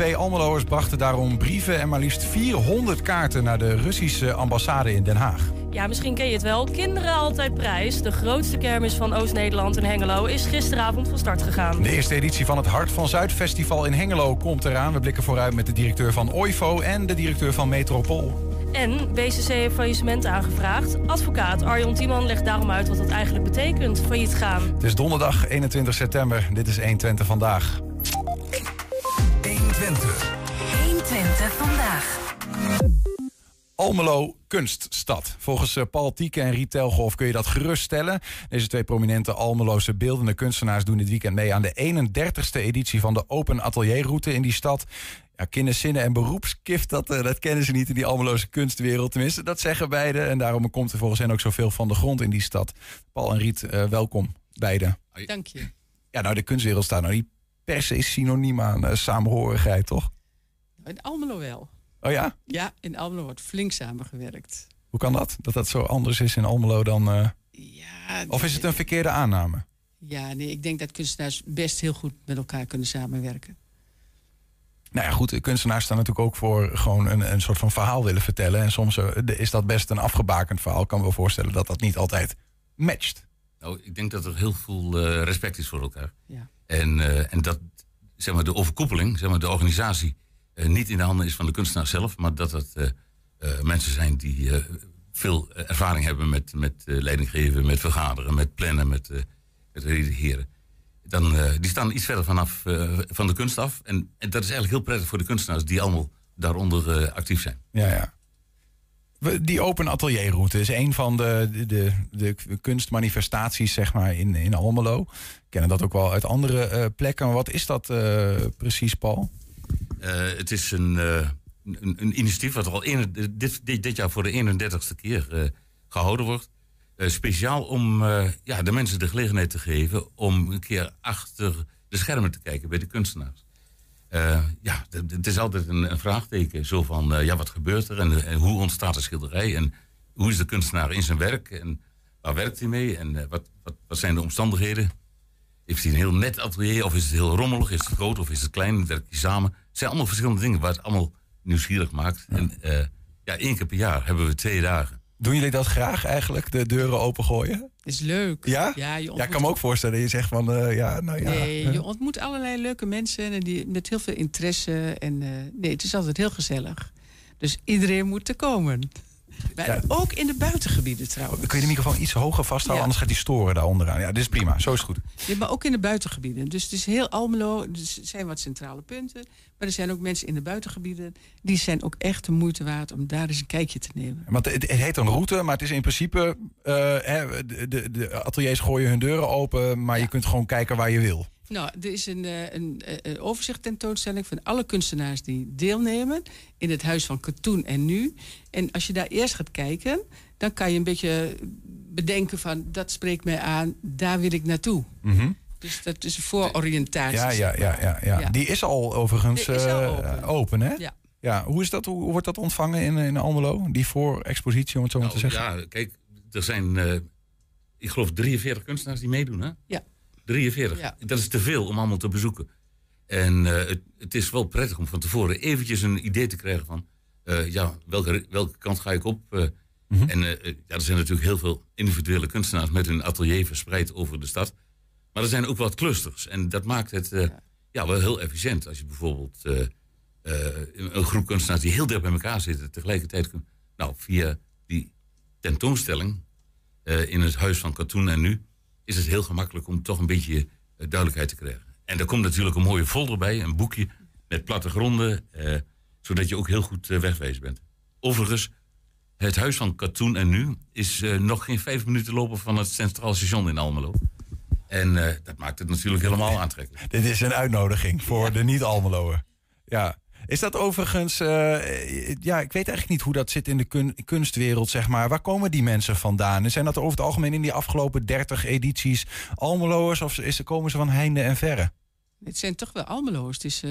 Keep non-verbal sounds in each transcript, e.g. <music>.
Twee Almeloers brachten daarom brieven en maar liefst 400 kaarten naar de Russische ambassade in Den Haag. Ja, misschien ken je het wel. Kinderen altijd prijs. De grootste kermis van Oost-Nederland in Hengelo is gisteravond van start gegaan. De eerste editie van het Hart van Zuid Festival in Hengelo komt eraan. We blikken vooruit met de directeur van OIFO en de directeur van Metropool. En BCC heeft faillissement aangevraagd. Advocaat Arjon Tiemann legt daarom uit wat dat eigenlijk betekent, failliet gaan. Het is donderdag 21 september. Dit is 120 vandaag. Almelo Kunststad. Volgens eh, Paul Tieke en Riet Telgolf kun je dat geruststellen. Deze twee prominente Almeloze beeldende kunstenaars doen dit weekend mee aan de 31ste editie van de Open Atelierroute in die stad. Ja, kinderzinnen en beroepskift, dat, eh, dat kennen ze niet in die Almeloze kunstwereld. Tenminste, dat zeggen beide. En daarom komt er volgens hen ook zoveel van de grond in die stad. Paul en Riet, eh, welkom beide. Dank je. Ja, nou, de kunstwereld staat nou niet per se synoniem aan samenhorigheid, toch? In Almelo wel. Oh ja? Ja, in Almelo wordt flink samengewerkt. Hoe kan dat? Dat dat zo anders is in Almelo dan... eh, Ja, Of is het een verkeerde aanname? Ja, nee, ik denk dat kunstenaars best heel goed met elkaar kunnen samenwerken. Nou ja, goed, kunstenaars staan natuurlijk ook voor gewoon een, een soort van verhaal willen vertellen. En soms eh, is dat best een afgebakend verhaal. Ik kan me wel voorstellen dat dat niet altijd matcht. Nou, ik denk dat er heel veel eh, respect is voor elkaar. Ja. En, eh, en dat zeg maar, de overkoepeling, zeg maar, de organisatie, niet in de handen is van de kunstenaar zelf, maar dat het eh, eh, mensen zijn die eh, veel ervaring hebben met, met eh, leidinggeven, met vergaderen, met plannen, met, eh met redigeren. Dan, eh, die staan iets verder vanaf eh, van de kunst af. En, en dat is eigenlijk heel prettig voor de kunstenaars die allemaal daaronder eh, actief zijn. Ja, ja. Die open atelierroute is een van de, de, de, kunstmanifestaties zeg maar, in, in Almelo. We kennen dat ook wel uit andere eh, plekken. Maar wat is dat eh, precies, Paul? Eh, het is een, eh, een, een initiatief wat al dit, dit, dit jaar voor de 31ste keer eh, gehouden wordt. Speciaal om ja, de mensen de gelegenheid te geven om een keer achter de schermen te kijken bij de kunstenaars. Ja, het- is altijd een, een vraagteken. Zo van, ja, wat gebeurt er en, hoe ontstaat een schilderij? En hoe is de kunstenaar in zijn werk? En waar werkt hij mee? En wat, wat, wat zijn de omstandigheden? Heeft hij een heel net atelier of is het heel rommelig? Is het groot of is het klein? Werkt hij samen? Het zijn allemaal verschillende dingen waar het allemaal nieuwsgierig maakt. En eh, ja, één keer per jaar hebben we twee dagen. Doen jullie dat graag eigenlijk, de deuren opengooien? Is leuk. Ja? Ja, je Ja, ik kan me ook voorstellen dat je zegt van, eh, ja, nou ja. nee, je ontmoet allerlei leuke mensen en die, met heel veel interesse. En, eh, nee, het is altijd heel gezellig. Dus iedereen moet er komen. Ja. ook in de buitengebieden trouwens. Kun je de microfoon iets hoger vasthouden, Ja. anders gaat die storen daar onderaan. Ja, dit is prima, zo is het goed. Ja, maar ook in de buitengebieden. Dus het is heel Almelo. Er zijn wat centrale punten. Maar er zijn ook mensen in de buitengebieden. Die zijn ook echt de moeite waard om daar eens een kijkje te nemen. Want het, het heet een route, maar het is in principe... eh, hè, de, de, de ateliers gooien hun deuren open, maar je kunt gewoon kijken waar je wil. Nou, er is een, eh, een, eh, een overzicht tentoonstelling van alle kunstenaars die deelnemen in het Huis van Katoen en Nu. En als je daar eerst gaat kijken, dan kan je een beetje bedenken van dat spreekt mij aan, daar wil ik naartoe. Dus dat is een voororiëntatie. Ja, ja, ja, ja, ja. Ja. Die is al overigens Die is al eh, open. open, hè? Ja. Ja, hoe, is dat, hoe wordt dat ontvangen in, in Almelo? Die voorexpositie, om het zo maar te Nou, zeggen? ja, kijk, er zijn, eh, ik geloof, 43 kunstenaars die meedoen, hè? Ja. 43. Ja. Dat is te veel om allemaal te bezoeken. En eh, het, het is wel prettig om van tevoren eventjes een idee te krijgen van... eh, ja, welke, welke kant ga ik op? eh. Mhm. En eh, ja, er zijn natuurlijk heel veel individuele kunstenaars met hun atelier verspreid over de stad. Maar er zijn ook wat clusters. En dat maakt het eh, ja, wel heel efficiënt. Als je bijvoorbeeld eh, eh, een groep kunstenaars die heel dicht bij elkaar zitten... tegelijkertijd nou, via die tentoonstelling eh, in het Huis van Katoen en Nu... is het heel gemakkelijk om toch een beetje eh, duidelijkheid te krijgen. En daar komt natuurlijk een mooie folder bij, een boekje met plattegronden... eh, zodat je ook heel goed eh, wegwijs bent. Overigens, het Huis van Katoen en Nu... is eh, nog geen vijf minuten lopen van het Centraal Station in Almelo. En eh, dat maakt het natuurlijk helemaal aantrekkelijk. <laughs> Dit is een uitnodiging voor de niet-Almeloer. Ja. Is dat overigens... eh, ja, ik weet eigenlijk niet hoe dat zit in de kun- kunstwereld, zeg maar. Waar komen die mensen vandaan? En Zijn dat over het algemeen in die afgelopen 30 edities Almeloers... of is, komen ze van heinde en verre? Het zijn toch wel Almelo's. Het is eh,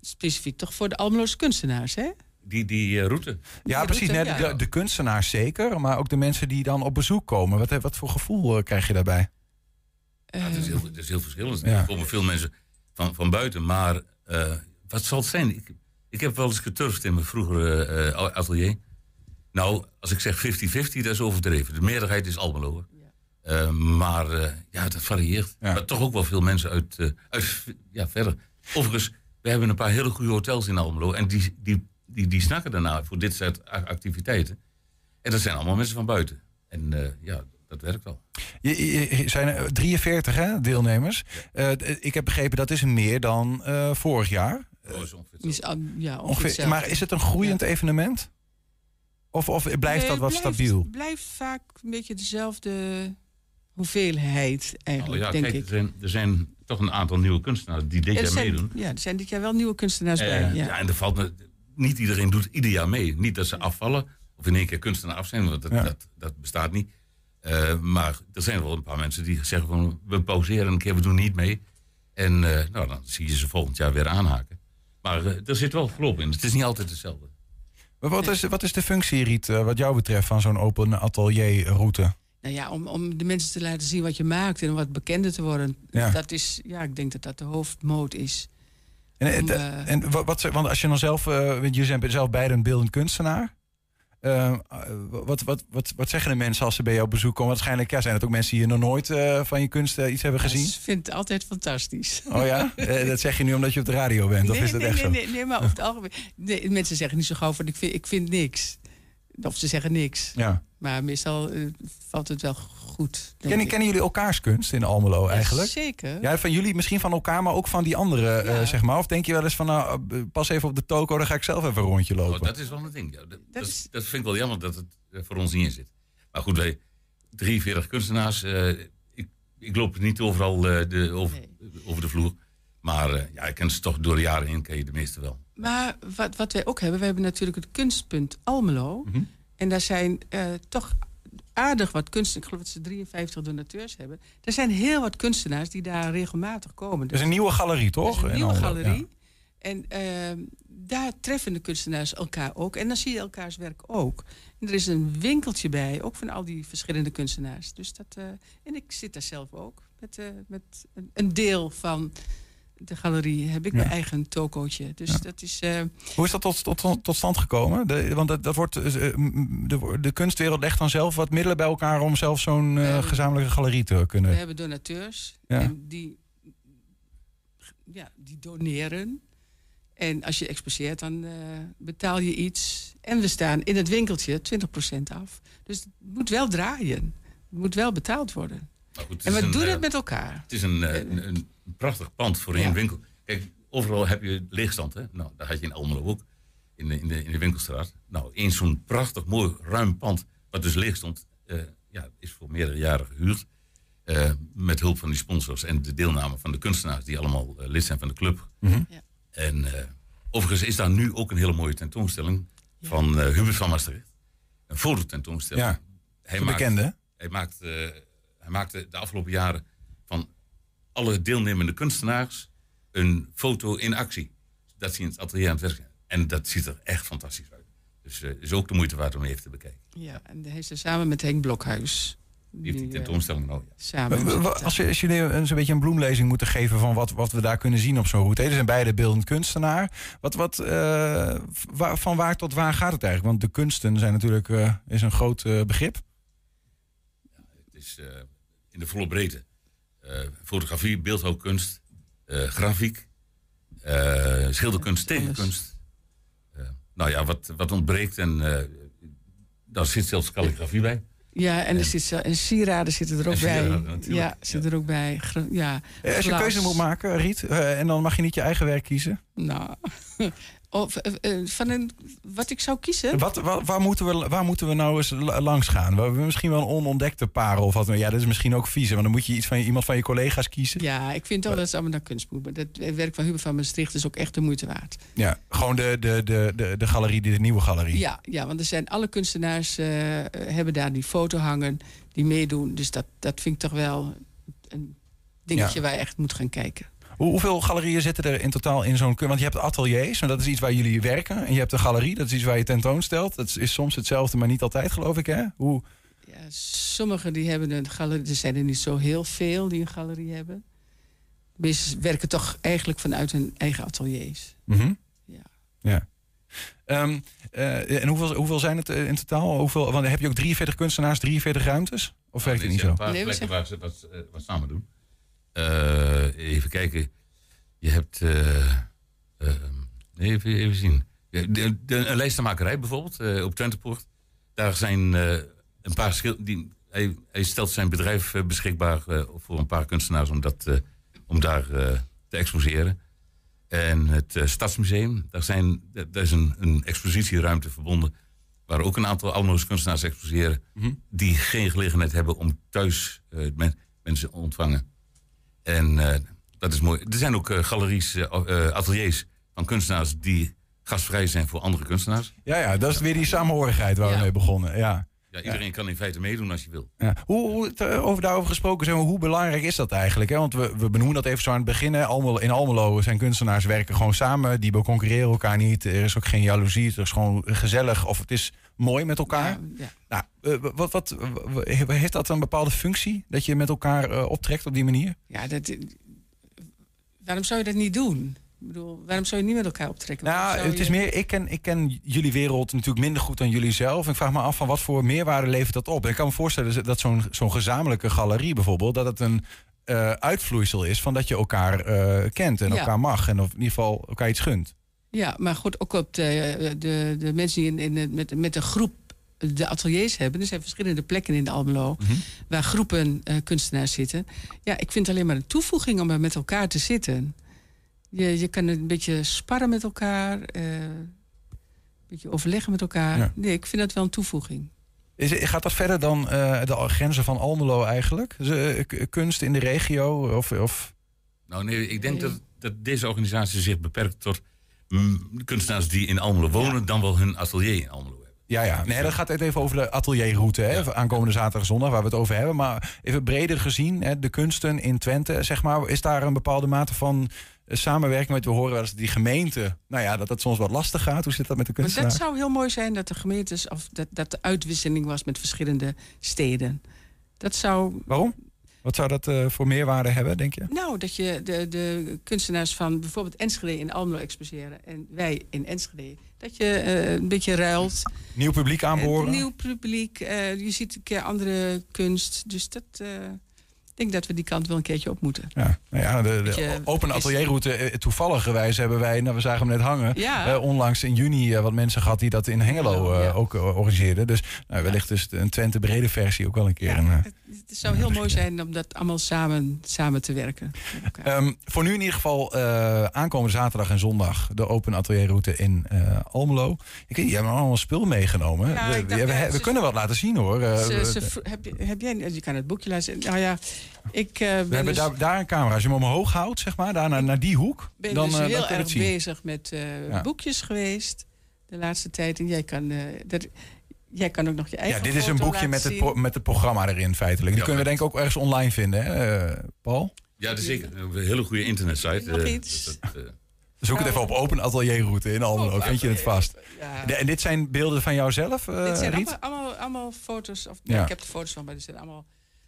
specifiek toch voor de Almeloze kunstenaars, hè? Die, die eh, route. Ja, Die precies. route, nee, ja. De, de kunstenaars zeker, maar ook de mensen die dan op bezoek komen. Wat, wat voor gevoel krijg je daarbij? Ja, het, is heel, het is heel verschillend. Ja. Er komen veel mensen van, van buiten, maar eh, wat zal het zijn? Ik, ik heb wel eens geturfd in mijn vroegere eh, atelier. Nou, als ik zeg 50-50, dat is overdreven. De meerderheid is Almelo. Eh, maar eh, ja, dat varieert. Ja. Maar toch ook wel veel mensen uit, eh, uit ja, verder. Overigens, we hebben een paar hele goede hotels in Almelo. En die, die, die, die snakken daarna voor dit soort activiteiten. En dat zijn allemaal mensen van buiten. En eh, ja, dat werkt wel. Je, je- je- zijn er 43 hè, deelnemers. Eh, ik heb begrepen dat is meer dan eh, vorig jaar. Dat is ongeveer Die is, al- ja, ongeveer Ongeveer, hetzelfde. maar is het een groeiend evenement? Of, of blijft Nee, dat wat blijft- stabiel? blijft vaak een beetje dezelfde hoeveelheid Oh eigenlijk, ja, denk kijk, ik. er zijn, er zijn toch een aantal nieuwe kunstenaars die dit Ja, jaar zijn, meedoen. ja, er zijn dit jaar wel nieuwe kunstenaars Eh, bij. ja. Ja. en er valt me, niet iedereen doet ieder jaar mee. Niet dat ze afvallen of in één keer kunstenaar af zijn, want dat, Ja. dat, dat bestaat niet. Eh, maar er zijn wel een paar mensen die zeggen van we pauzeren een keer, we doen niet mee. En eh, nou, dan zie je ze volgend jaar weer aanhaken. Maar eh, er zit wel verloop in. Het is niet altijd hetzelfde. Maar Wat is, wat is de functie, Riet, eh, wat jou betreft, van zo'n open atelierroute? Nou ja, om, om de mensen te laten zien wat je maakt en wat bekender te worden. Ja. Dat is, ja, ik denk dat dat de hoofdmoot is. En, Om, en- eh, en wat, wat, want als je dan zelf, eh, want jullie zijn zelf beide een beeldend kunstenaar. Eh, wat, wat, wat, wat zeggen de mensen als ze bij jou op bezoek komen? Waarschijnlijk ja, zijn het ook mensen die nog nooit eh, van je kunst eh, iets hebben gezien. Ik vind het altijd fantastisch. Oh ja? Dat zeg je nu omdat je op de radio bent, of nee, is dat nee, echt nee, zo? Nee, nee, maar over het algemeen. Nee, mensen zeggen niet zo gauw van ik vind, ik vind niks. Of ze zeggen niks. Ja. Maar meestal valt het wel goed. Denk Kennen, ik. kennen jullie elkaars kunst in Almelo eigenlijk? Zeker. Ja, van jullie misschien van elkaar, maar ook van die anderen, eh, Ja. zeg maar. Of denk je wel eens van, nou, eh, pas even op de toko, dan ga ik zelf even een rondje Oh, lopen. dat is wel een ding. Ja. Dat, dat, is- dat vind ik wel jammer dat het eh, voor ons niet in zit. Maar goed, wij 43 kunstenaars. eh, ik, ik loop niet overal eh, de, over, over de vloer. Maar eh, ja, ik ken ze toch door de jaren heen, ken je de meeste wel. Maar wat, wat wij ook hebben, we hebben natuurlijk het kunstpunt Almelo. Mhm. En daar zijn eh, toch aardig wat kunstenaars. Ik geloof dat ze 53 donateurs hebben. Er zijn heel wat kunstenaars die daar regelmatig komen. Dat is een nieuwe galerie, toch? Een nieuwe galerie. ja. En ehm, daar treffen de kunstenaars elkaar ook. En dan zie je elkaars werk ook. En er is een winkeltje bij, ook van al die verschillende kunstenaars. Dus dat, eh, en ik zit daar zelf ook. Met, eh, met een, een deel van de galerie heb ik Ja. mijn eigen tokootje. Dus Ja. dat is... eh, Hoe is dat tot, tot, tot stand gekomen? De, want dat, dat wordt, eh, m- de, de kunstwereld legt dan zelf wat middelen bij elkaar om zelf zo'n eh, Eh, gezamenlijke galerie te We kunnen. hebben donateurs Ja. en die, ja, die doneren. En als je exposeert, dan eh, betaal je iets. En we staan in het winkeltje 20% af. Dus het moet wel draaien. Het moet wel betaald worden. Maar goed, En we een, doen eh, het met elkaar. Het is een, eh, een, een prachtig pand voor één Ja. winkel. Kijk, overal heb je leegstand. Hè? Nou, dat had je in Almelo ook. In de, in de, in de winkelstraat. Nou, één zo'n prachtig mooi ruim pand. Wat dus leeg stond. eh, ja, is voor meerdere jaren gehuurd. Eh, met hulp van die sponsors en de deelname van de kunstenaars. Die allemaal eh, lid zijn van de club. Mhm. Ja. En eh, overigens is daar nu ook een hele mooie tentoonstelling. Van eh, Hubert van Maastricht. Een fototentoonstelling. Ja, Hij Een maakt- bekende. hij, maakt, eh, hij maakte de afgelopen jaren alle deelnemende kunstenaars een foto in actie. Dat zie je in het atelier aan het werk. zijn. En dat ziet er echt fantastisch uit. Dus het is ook de moeite waard om even te bekijken. Ja, en hij is er samen met Henk Blokhuis. Die heeft die eh, tentoonstelling nou. Ja. samen. Als, je, als jullie een, zo'n beetje een bloemlezing moeten geven van wat, wat we daar kunnen zien op zo'n route. Ze zijn beide beeldend kunstenaar. Wat, wat, eh, waar- van waar tot waar gaat het eigenlijk? Want de kunsten zijn natuurlijk eh, is een groot eh, begrip. Het is eh, in de volle breedte. Eh, fotografie, beeldhouwkunst, eh, grafiek, eh, schilderkunst, tekenkunst. Eh, nou ja, wat, wat ontbreekt en eh, daar zit zelfs calligrafie bij. Ja, en, er zit, en sieraden zitten er ook bij. sieraden, natuurlijk. Ja, zit er ook bij. Ja, Als je glas. keuze moet maken, Riet, eh, en dan mag je niet je eigen werk kiezen. Nou, <laughs> of, eh, eh, van een, wat ik zou kiezen. Wat, wa- waar, moeten we, waar moeten we nou eens la- langs gaan? We hebben misschien wel een onontdekte parel of wat. Ja, dat is misschien ook vies. hè, Want dan moet je iets van je- iemand van je collega's kiezen. Ja, ik vind toch dat het allemaal naar kunst moet. Maar dat werk van Hubert van Maastricht is ook echt de moeite waard. Ja, gewoon de, de, de, de, de galerie, de nieuwe galerie. Ja, ja want er zijn alle kunstenaars eh, hebben daar die foto hangen, die meedoen. Dus dat, dat vind ik toch wel een dingetje Ja. waar je echt moet gaan kijken. Hoe, hoeveel galerieën zitten er in totaal in zo'n... Want je hebt ateliers, maar dat is iets waar jullie werken. En je hebt een galerie, dat is iets waar je tentoonstelt. Dat is soms hetzelfde, maar niet altijd, geloof ik, hè? Hoe, Ja, sommigen die hebben een galerie, er zijn er niet zo heel veel die een galerie hebben. Meesten werken toch eigenlijk vanuit hun eigen ateliers. Mhm. Ja. Ja. Ehm, eh, en hoeveel, hoeveel zijn het eh, in totaal? Hoeveel, want heb je ook 43 kunstenaars, 43 ruimtes? Of werkt het Er niet zijn zo? Een paar Nee, plekken waar ze wat, eh, wat samen doen. Eh, even kijken. Je hebt. eh, eh, even, even zien. De, de, de- een lijstenmakerij bijvoorbeeld eh, op Twentepoort. Daar zijn een paar schil die hij, hij stelt zijn bedrijf beschikbaar voor een paar kunstenaars om, dat, om daar te exposeren. En het Stadsmuseum, daar, zijn, daar is een, een expositieruimte verbonden. Waar ook een aantal Almeloos kunstenaars exposeren. Die geen gelegenheid hebben om thuis men- mensen te ontvangen. En eh, dat is mooi. Er zijn ook eh, galeries, eh, ateliers van kunstenaars die gastvrij zijn voor andere kunstenaars. Ja, ja, dat is weer die samenhorigheid waar we mee begonnen. Ja. Ja, iedereen kan in feite meedoen als je wil. Ja. Hoe, hoe het, over daarover gesproken zijn, hoe belangrijk is dat eigenlijk? Hè? Want we, we benoemen dat even zo aan het begin. hè. Almelo, in Almelo zijn kunstenaars werken gewoon samen. Die concurreren elkaar niet. Er is ook geen jaloezie. Het is gewoon gezellig of het is mooi met elkaar. Ja, ja. Nou, eh, wat, wat, heeft dat een bepaalde functie? Dat je met elkaar eh, optrekt op die manier? Ja, dat, waarom zou je dat niet doen? Ik bedoel, waarom zou je niet met elkaar optrekken? Nou, het is meer, ik ken, ik ken jullie wereld natuurlijk minder goed dan jullie zelf. Ik vraag me af van wat voor meerwaarde levert dat op? Ik kan me voorstellen dat zo'n zo'n gezamenlijke galerie bijvoorbeeld, dat het een eh, uitvloeisel is van dat je elkaar eh, kent en Ja. elkaar mag. En of in ieder geval elkaar iets gunt. Ja, maar goed, ook op de, de, de mensen die in, in, met, met een groep de ateliers hebben. Er zijn verschillende plekken in de Almelo waar groepen eh, kunstenaars zitten. Ja, ik vind het alleen maar een toevoeging om er met elkaar te zitten. Je, je kan een beetje sparren met elkaar, eh, een beetje overleggen met elkaar. Ja. Nee, ik vind dat wel een toevoeging. Is, gaat dat verder dan eh, de grenzen van Almelo eigenlijk? Dus, kunst in de regio? Of, of... Nou nee, ik denk Nee. dat, dat deze organisatie zich beperkt tot mm, kunstenaars die in Almelo wonen, dan wel hun atelier in Almelo. Ja, ja. Nee, dat gaat even over de atelierroute. Hè? Ja. Aankomende zaterdag en zondag, waar we het over hebben. Maar even breder gezien, hè, de kunsten in Twente, zeg maar. Is daar een bepaalde mate van eh, samenwerking met? We horen wel eens dat die gemeente, nou ja, dat het soms wat lastig gaat. Hoe zit dat met de Maar kunstenaar? dat zou heel mooi zijn dat de gemeentes, of dat, dat de uitwisseling was met verschillende steden. Dat zou Waarom? Wat zou dat eh, voor meerwaarde hebben, denk je? Nou, dat je de, de kunstenaars van bijvoorbeeld Enschede in Almelo exposeren en wij in Enschede. Dat je eh, een beetje ruilt. Nieuw publiek aanboren? Nieuw publiek, eh, je ziet een keer andere kunst. Dus dat, ik denk dat we die kant wel een keertje op moeten. Ja, nou ja, de, open atelierroute, toevallig gewijs hebben wij, nou, we zagen hem net hangen, Ja. onlangs in juni wat mensen gehad die dat in Hengelo eh, Ja. ook organiseerden. Dus nou, wellicht is een Twente brede versie ook wel een keer. Ja, een, het, zou heel mooi zijn om dat allemaal samen, samen te werken. Ehm, voor nu in ieder geval eh, aankomende zaterdag en zondag de open atelierroute in eh, Almelo. Ik weet, niet, je hebt allemaal spul meegenomen. Ja, we dacht, we, ja, we ze- kunnen wat laten zien hoor. Eh, Ze- ze heb, je, heb jij, je kan het boekje laten zien. Nou ja, ik ben, we hebben dus, daar, daar een camera. Als je hem omhoog houdt, zeg maar, daar naar, naar die hoek, ben dan, dus dan heel erg bezig met Ja. boekjes geweest de laatste tijd. En jij kan, dat, jij kan ook nog je eigen Ja, dit is een boekje met het, met het programma erin feitelijk. Die Ja, kunnen we denk ik ook ergens online vinden, hè, eh, Paul? Ja, dat is zeker. Een hele goede internetsite. Nog eh, iets? dat- dat, eh, Zoek het even op open atelierroute in Almelo, Oh, vind je het vast. Ja. De- en dit zijn beelden van jouzelf, eh dit zijn Riet? allemaal, allemaal, allemaal foto's. Of, Ja. Ik heb de foto's van, maar dit zijn allemaal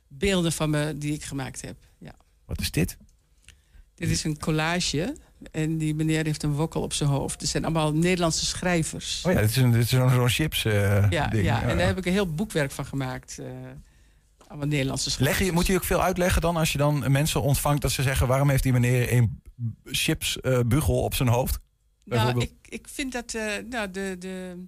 beelden van me die ik gemaakt heb. Ja. Wat is dit? Dit is een collage. En die meneer heeft een wokkel op zijn hoofd. Het zijn allemaal Nederlandse schrijvers. Oh ja, dit is, een, dit is zo'n zo'n chips eh, ja, ding. ja, en daar heb ik een heel boekwerk van gemaakt. eh, allemaal Nederlandse schrijvers. Leg je, moet je ook veel uitleggen dan als je dan mensen ontvangt dat ze zeggen waarom heeft die meneer een chips eh, bugel op zijn hoofd? Nou, ik, ik vind dat nou, de, de,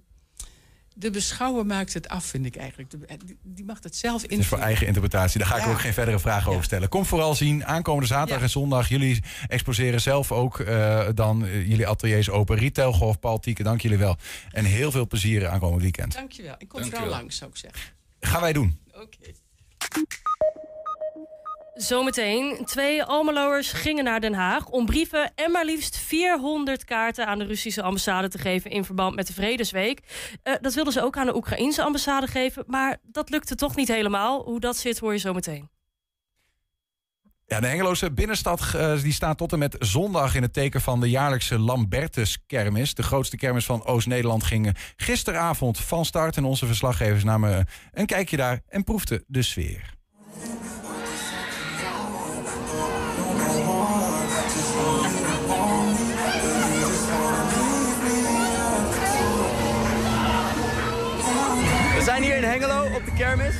de beschouwer maakt het af, vind ik eigenlijk. De- die, mag het zelf Het is voor eigen interpretatie. Daar ga ik Ja. ook geen verdere vragen Ja. over stellen. Kom vooral zien. Aankomende zaterdag Ja. en zondag. Jullie exposeren zelf ook eh, dan eh, jullie ateliers open. Retail Golf, Paul Tieke, dank jullie wel. En heel veel plezier aankomend weekend. Dankjewel. Ik kom Dankjewel. vooral langs, zou ik zeggen. Gaan wij doen. Oké. Zometeen, twee Almeloers gingen naar Den Haag om brieven en maar liefst 400 kaarten aan de Russische ambassade te geven in verband met de Vredesweek. Eh, dat wilden ze ook aan de Oekraïnse ambassade geven, maar dat lukte toch niet helemaal. Hoe dat zit hoor je zometeen. Ja, de Hengeloze binnenstad eh, die staat tot en met zondag in het teken van de jaarlijkse Lambertus-kermis. De grootste kermis van Oost-Nederland ging gisteravond van start. En onze verslaggevers namen een kijkje daar en proefden de sfeer. Op de kermis.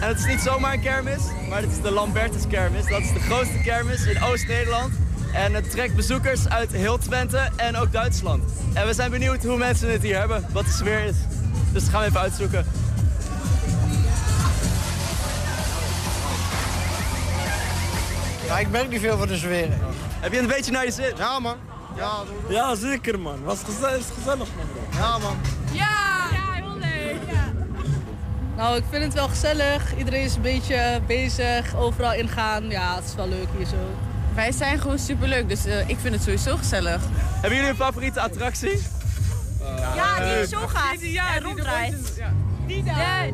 En het is niet zomaar een kermis, maar het is de Lambertus kermis. Dat is de grootste kermis in Oost-Nederland. En het trekt bezoekers uit heel Twente en ook Duitsland. En we zijn benieuwd hoe mensen het hier hebben, wat de sfeer is. Dus dat gaan we even uitzoeken. Ja, ik merk niet veel van de sfeer. Heb je een beetje naar je zin? Ja, man. Ja, Ja, zeker man. Was gezellig, is gezellig man. ja man. Nou, ik vind het wel gezellig. Iedereen is een beetje bezig, overal ingaan. Ja, het is wel leuk hier zo. Wij zijn gewoon superleuk, dus eh, ik vind het sowieso gezellig. Hebben jullie een favoriete attractie? Ja, die zo gaat en ronddraait. Die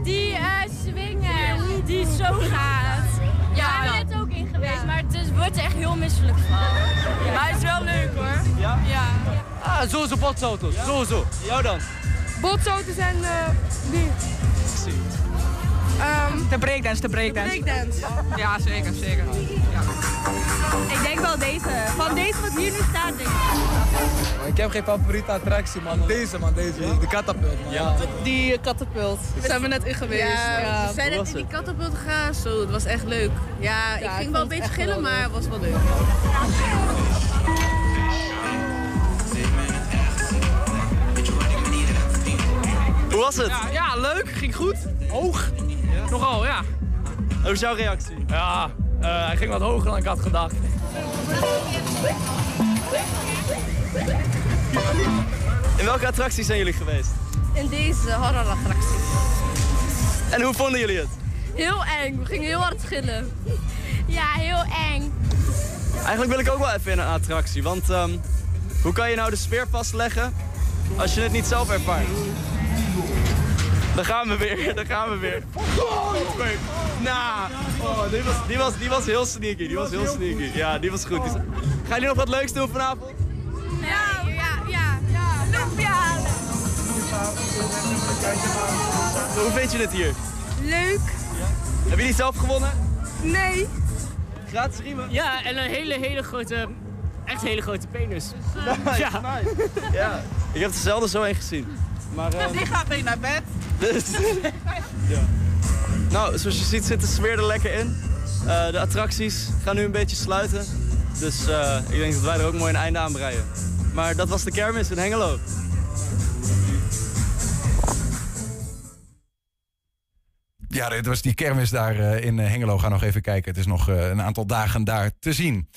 die uh, swingen, die zo gaat. Ja, ik ben net ook in geweest, maar het is, wordt er echt heel misselijk van. Maar het is wel leuk hoor. Ja? Ja. Ah, sowieso botsauto's. Sowieso. Jou dan? Botsauto's en die. de breakdance, de breakdance. Breakdance. Ja, zeker, zeker. Ik denk wel deze. Van deze wat hier nu staat, denk ik. Ik heb geen favoriete attractie man. Deze man, deze. De katapult man. Ja. Die katapult. Daar zijn we net in geweest. Ja, We zijn net in die katapult gegaan, zo, het was echt leuk. Ja, ik ging wel een beetje gillen, maar het was wel leuk. Hoe was het? Ja, leuk. Ging goed. Hoog. Nogal, ja. Hoe is jouw reactie? Ja, eh, hij ging wat hoger dan ik had gedacht. In welke attracties zijn jullie geweest? In deze horrorattractie. En hoe vonden jullie het? Heel eng, we gingen heel hard schillen. Ja, heel eng. Eigenlijk wil ik ook wel even in een attractie, want ehm, hoe kan je nou de sfeer vastleggen als je het niet zelf ervaart? Daar gaan we weer, daar gaan we weer. Nou, oh, die, was, die, was, die was heel sneaky, die was heel sneaky. Ja, die was goed. Gaan jullie nog wat leuks doen vanavond? Ja, ja, ja. ja. Lumpia halen. Hoe vind je het hier? Leuk. Heb je die zelf gewonnen? Nee. Gratis riemen? Ja, en een hele, hele grote, echt hele grote penis. <laughs> Nice, nice. Ja, ik heb er zelden zo een gezien. Maar, ehm, Die gaat mee naar bed. Dus, <laughs> ja. Nou, zoals je ziet zit de sfeer er lekker in. Eh, de attracties gaan nu een beetje sluiten. Dus eh, ik denk dat wij er ook mooi een einde aan breien. Maar dat was de kermis in Hengelo. Ja, dit was die kermis daar eh, in eh, Hengelo. Ga nog even kijken. Het is nog eh, een aantal dagen daar te zien.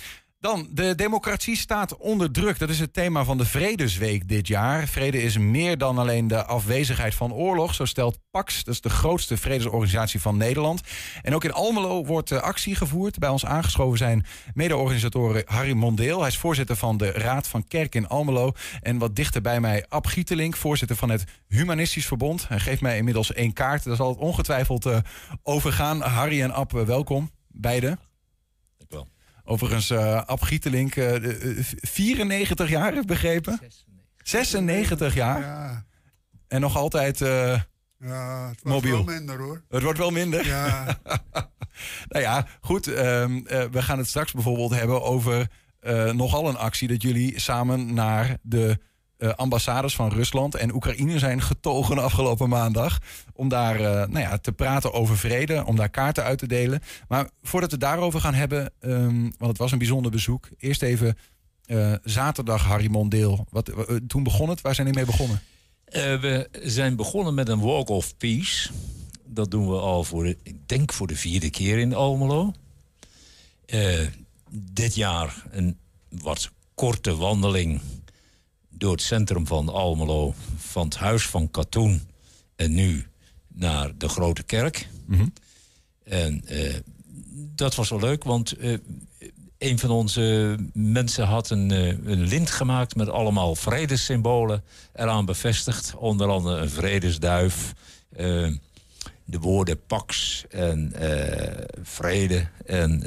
Dan, de democratie staat onder druk. Dat is het thema van de Vredesweek dit jaar. Vrede is meer dan alleen de afwezigheid van oorlog. Zo stelt PAX, dat is de grootste vredesorganisatie van Nederland. En ook in Almelo wordt eh, actie gevoerd. Bij ons aangeschoven zijn mede-organisatoren Harry Mondeel. Hij is voorzitter van de Raad van Kerk in Almelo. En wat dichter bij mij Ab Gietelink, voorzitter van het Humanistisch Verbond. Hij geeft mij inmiddels één kaart. Daar zal het ongetwijfeld eh, overgaan. Harry en Ab, eh, welkom. Beide. Overigens, eh Ab Gietelink, eh, de, eh, 94 jaar, heb ik begrepen? 96 jaar. Ja, En nog altijd, eh, ja het Mobiel. wel minder hoor. het wordt wel minder. Ja, <laughs> nou ja, goed. ehm, eh, we gaan het straks bijvoorbeeld hebben over eh, nogal een actie dat jullie samen naar de eh, ambassades van Rusland en Oekraïne zijn getogen afgelopen maandag. Om daar eh, nou ja, te praten over vrede, om daar kaarten uit te delen. Maar voordat we daarover gaan hebben, ehm, want het was een bijzonder bezoek. Eerst even eh, zaterdag Harry Mondeel. Wat, toen begon het, waar zijn jullie mee begonnen? We zijn begonnen met een Walk of Peace. Dat doen we al voor, ik denk voor de vierde keer in Almelo. Dit jaar een wat korte wandeling door het centrum van Almelo. Van het huis van Katoen en nu naar de Grote Kerk. En eh, dat was wel leuk, want eh, een van onze mensen had een, eh, een lint gemaakt met allemaal vredessymbolen eraan bevestigd. Onder andere een vredesduif, de woorden pax en vrede. En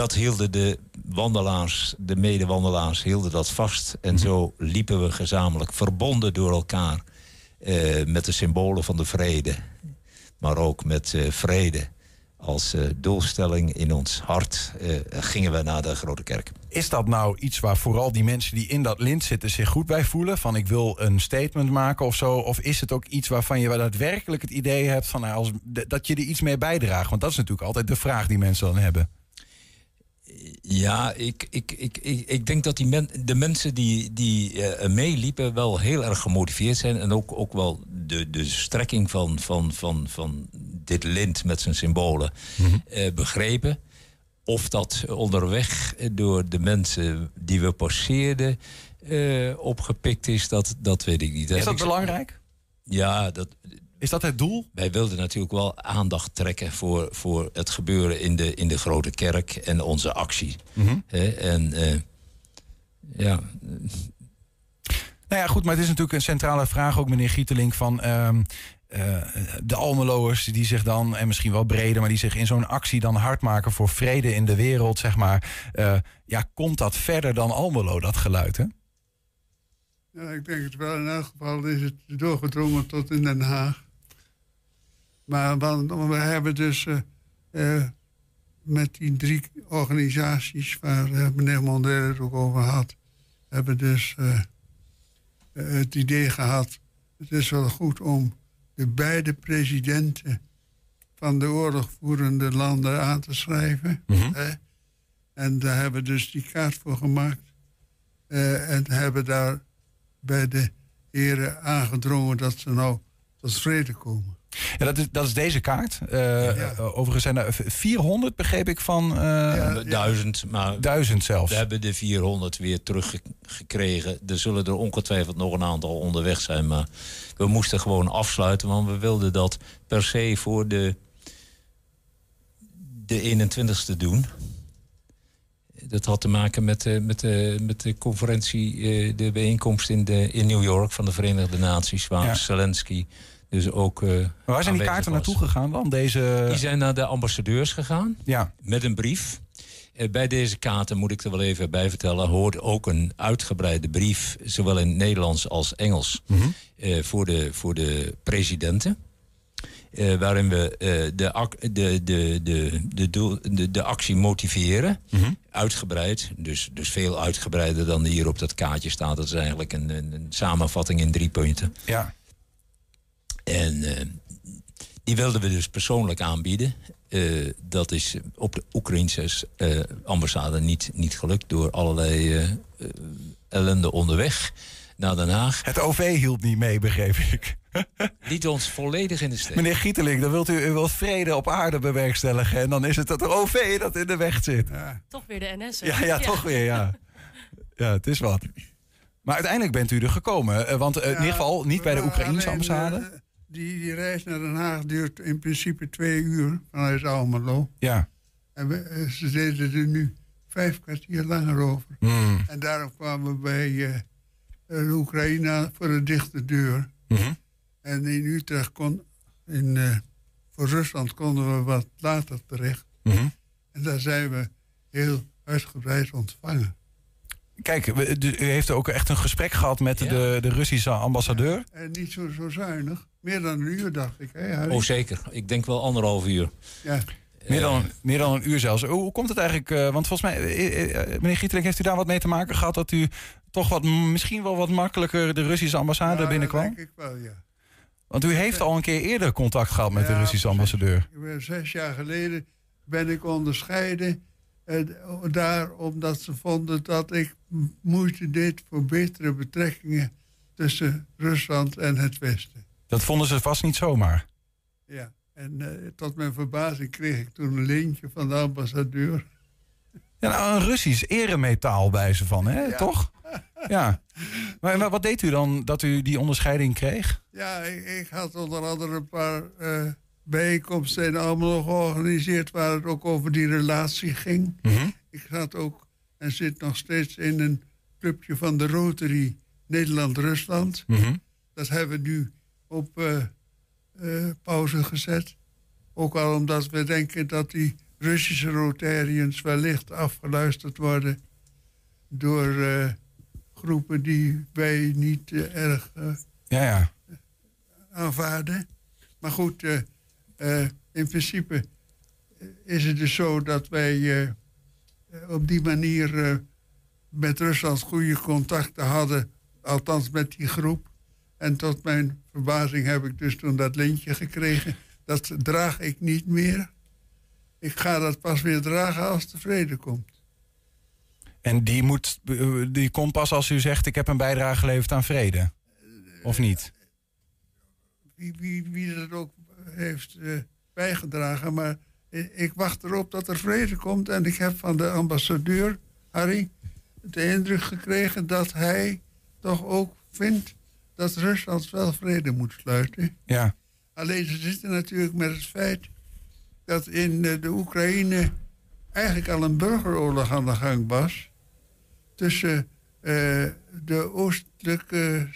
dat hielden de wandelaars, de medewandelaars, hielden dat vast. En zo liepen we gezamenlijk verbonden door elkaar eh, met de symbolen van de vrede. Maar ook met eh, vrede als eh, doelstelling in ons hart eh, gingen we naar de Grote Kerk. Is dat nou iets waar vooral die mensen die in dat lint zitten zich goed bij voelen? Van ik wil een statement maken of zo? Of is het ook iets waarvan je daadwerkelijk het idee hebt van nou, als, dat je er iets mee bijdraagt? Want dat is natuurlijk altijd de vraag die mensen dan hebben. Ja, ik, ik, ik, ik, ik denk dat die men, de mensen die, die eh, meeliepen wel heel erg gemotiveerd zijn. En ook, ook wel de, de strekking van, van, van, van dit lint met zijn symbolen eh, begrepen. Of dat onderweg door de mensen die we passeerden eh, opgepikt is, dat, dat weet ik niet. Is dat belangrijk? Ja, dat, Is dat het doel? wij wilden natuurlijk wel aandacht trekken voor, voor het gebeuren in de, in de grote kerk en onze actie. Mhm. Hè, en eh, ja, Nou ja, goed, maar het is natuurlijk een centrale vraag ook, meneer Gietelink, van ehm, eh, de Almeloers die zich dan, en misschien wel breder, maar die zich in zo'n actie dan hard maken voor vrede in de wereld, zeg maar. Eh, ja, komt dat verder dan Almelo, dat geluid, hè? Ja, ik denk het wel. In elk geval is het doorgedrongen tot in Den Haag. Maar want we hebben dus eh, eh, met die drie organisaties waar eh, meneer Mondele het ook over had, hebben dus het idee gehad. Het is wel goed om de beide presidenten van de oorlogvoerende landen aan te schrijven. hè. En daar hebben we dus die kaart voor gemaakt. En hebben daar bij de heren aangedrongen dat ze nou tot vrede komen. Ja, dat, is, dat is deze kaart. Eh, eh, Overigens zijn er 400, begreep ik, van eh, duizend, maar duizend zelfs. we hebben de 400 weer teruggekregen. Er zullen er ongetwijfeld nog een aantal onderweg zijn, maar we moesten gewoon afsluiten, want we wilden dat per se voor de, de 21ste doen. Dat had te maken met, de met, de met de conferentie, de bijeenkomst in, de, in New York van de Verenigde Naties, waar. Zelensky dus ook. eh, waar zijn die kaarten was. naartoe gegaan dan? Deze... Die zijn naar de ambassadeurs gegaan Ja. met een brief. Eh, Bij deze kaarten, moet ik er wel even bij vertellen, hoort ook een uitgebreide brief, zowel in Nederlands als Engels, eh, voor, de, voor de presidenten. Waarin we de, de, de, de, de, doel, de, de actie motiveren. Uitgebreid, dus, dus veel uitgebreider dan hier op dat kaartje staat. Dat is eigenlijk een, een, een samenvatting in drie punten. Ja. En eh, die wilden we dus persoonlijk aanbieden. Eh, dat is op de Oekraïnse eh, ambassade niet, niet gelukt door allerlei eh, eh, ellende onderweg naar Den Haag. Het OV hield niet mee, begreep ik. <laughs> Liet ons volledig in de steek. Meneer Gieteling, dan wilt u, u wilt vrede op aarde bewerkstelligen. En dan is het het OV dat in de weg zit. Ja, Toch weer de NS. hè? ja, toch weer, ja. Ja, het is wat. Maar uiteindelijk bent u er gekomen. Want in ieder geval niet bij de Oekraïnse ambassade. Die, die reis naar Den Haag duurt in principe twee uur vanuit Almelo. Ja. En we, eh, ze deden er nu vijf kwartier langer over. Hmm. En daarom kwamen we bij eh, Oekraïne voor een dichte deur. Mhm. En in Utrecht kon, in, voor Rusland konden we wat later terecht. Mhm. En daar zijn we heel uitgebreid ontvangen. Kijk, u heeft ook echt een gesprek gehad met de, de Russische ambassadeur. En niet zo, zo zuinig. Meer dan een uur, dacht ik. Hè, Harry? Oh, zeker. Ik denk wel anderhalf uur. Ja. Meer dan, meer dan een uur zelfs. Hoe, komt het eigenlijk? eh, want volgens mij, eh, eh, meneer Gieteling, heeft u daar wat mee te maken gehad... dat u toch wat, misschien wel wat makkelijker de Russische ambassade Ja, binnenkwam? Dat denk ik wel, ja. Want u heeft al een keer eerder contact gehad met de Russische ambassadeur. Zes jaar geleden ben ik onderscheiden eh, daar omdat ze vonden dat ik moeite deed voor betere betrekkingen tussen Rusland en het Westen. Dat vonden ze vast niet zomaar. Ja. En eh, tot mijn verbazing kreeg ik toen een leentje van de ambassadeur. Ja, nou, een Russisch eremetaal bij ze van, hè? toch? <laughs> Ja. Maar, wat deed u dan dat u die onderscheiding kreeg? Ja, ik, ik had onder andere een paar eh, bijeenkomsten in Almelo georganiseerd waar het ook over die relatie ging. Ik zat ook en zit nog steeds in een clubje van de Rotary Nederland-Rusland. Dat hebben we nu op eh, eh, pauze gezet. Ook al omdat we denken dat die Russische Rotarians wellicht afgeluisterd worden door eh, groepen die wij niet erg Ja, ja. aanvaarden. Maar goed, in principe is het dus zo dat wij op die manier met Rusland goede contacten hadden. Althans met die groep. En tot mijn verbazing heb ik dus toen dat lintje gekregen. Dat draag ik niet meer. Ik ga dat pas weer dragen als de vrede komt. En die, moet, die komt pas als u zegt: Ik heb een bijdrage geleverd aan vrede. Of niet? Wie, wie, wie dat ook heeft eh, bijgedragen. Maar ik wacht erop dat er vrede komt. En ik heb van de ambassadeur, Harry, de indruk gekregen dat hij toch ook vindt dat Rusland wel vrede moet sluiten. Ja. Alleen ze zitten natuurlijk met het feit dat in eh, de Oekraïne eigenlijk al een burgeroorlog aan de gang was. Tussen eh, de oostelijke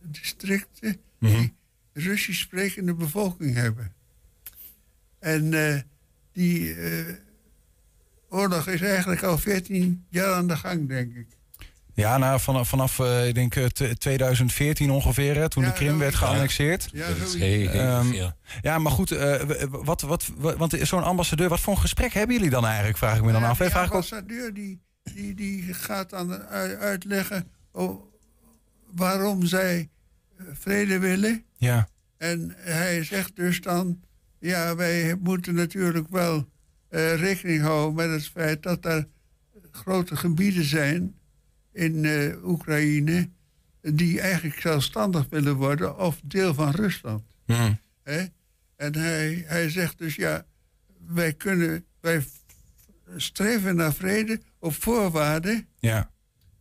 districten die Russisch sprekende bevolking hebben. En eh, die oorlog is eigenlijk al 14 jaar aan de gang, denk ik. Ja, nou, vanaf, vanaf eh, ik denk, eh, t- 2014 ongeveer, hè, toen Ja, de Krim werd geannexeerd. Ja, Dat is zoiets. heel- heel- Ehm, ja. Ja, maar goed, eh, wat, wat, wat, want zo'n ambassadeur, wat voor een gesprek hebben jullie dan eigenlijk, vraag ik me dan af. hè? die ook, ambassadeur die, die, die gaat dan u- uitleggen oh, waarom zij eh, vrede willen. ja, En hij zegt dus dan, ja, wij moeten natuurlijk wel eh, rekening houden met het feit dat er grote gebieden zijn in eh, Oekraïne die eigenlijk zelfstandig willen worden of deel van Rusland. Hm. Hè? En hij, hij zegt dus, ja, wij kunnen, wij streven naar vrede op voorwaarde ja.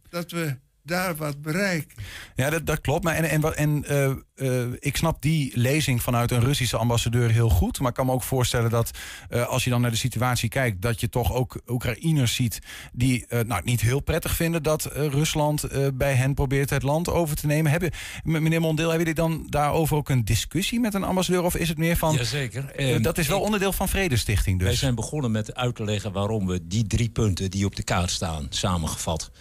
dat we daar wat bereiken. Ja, dat, dat klopt. Maar en, en, wat- en eh, eh, ik snap die lezing vanuit een Russische ambassadeur heel goed. Maar ik kan me ook voorstellen dat eh, als je dan naar de situatie kijkt, dat je toch ook Oekraïners ziet die eh, nou, niet heel prettig vinden dat Rusland eh, bij hen probeert het land over te nemen. Hebben, meneer Mondeel, hebben jullie dan daarover ook een discussie met een ambassadeur? Of is het meer van. Jazeker. dat is wel ik- onderdeel van Vredestichting dus. Wij zijn begonnen met uit te leggen waarom we die drie punten die op de kaart staan, samengevat,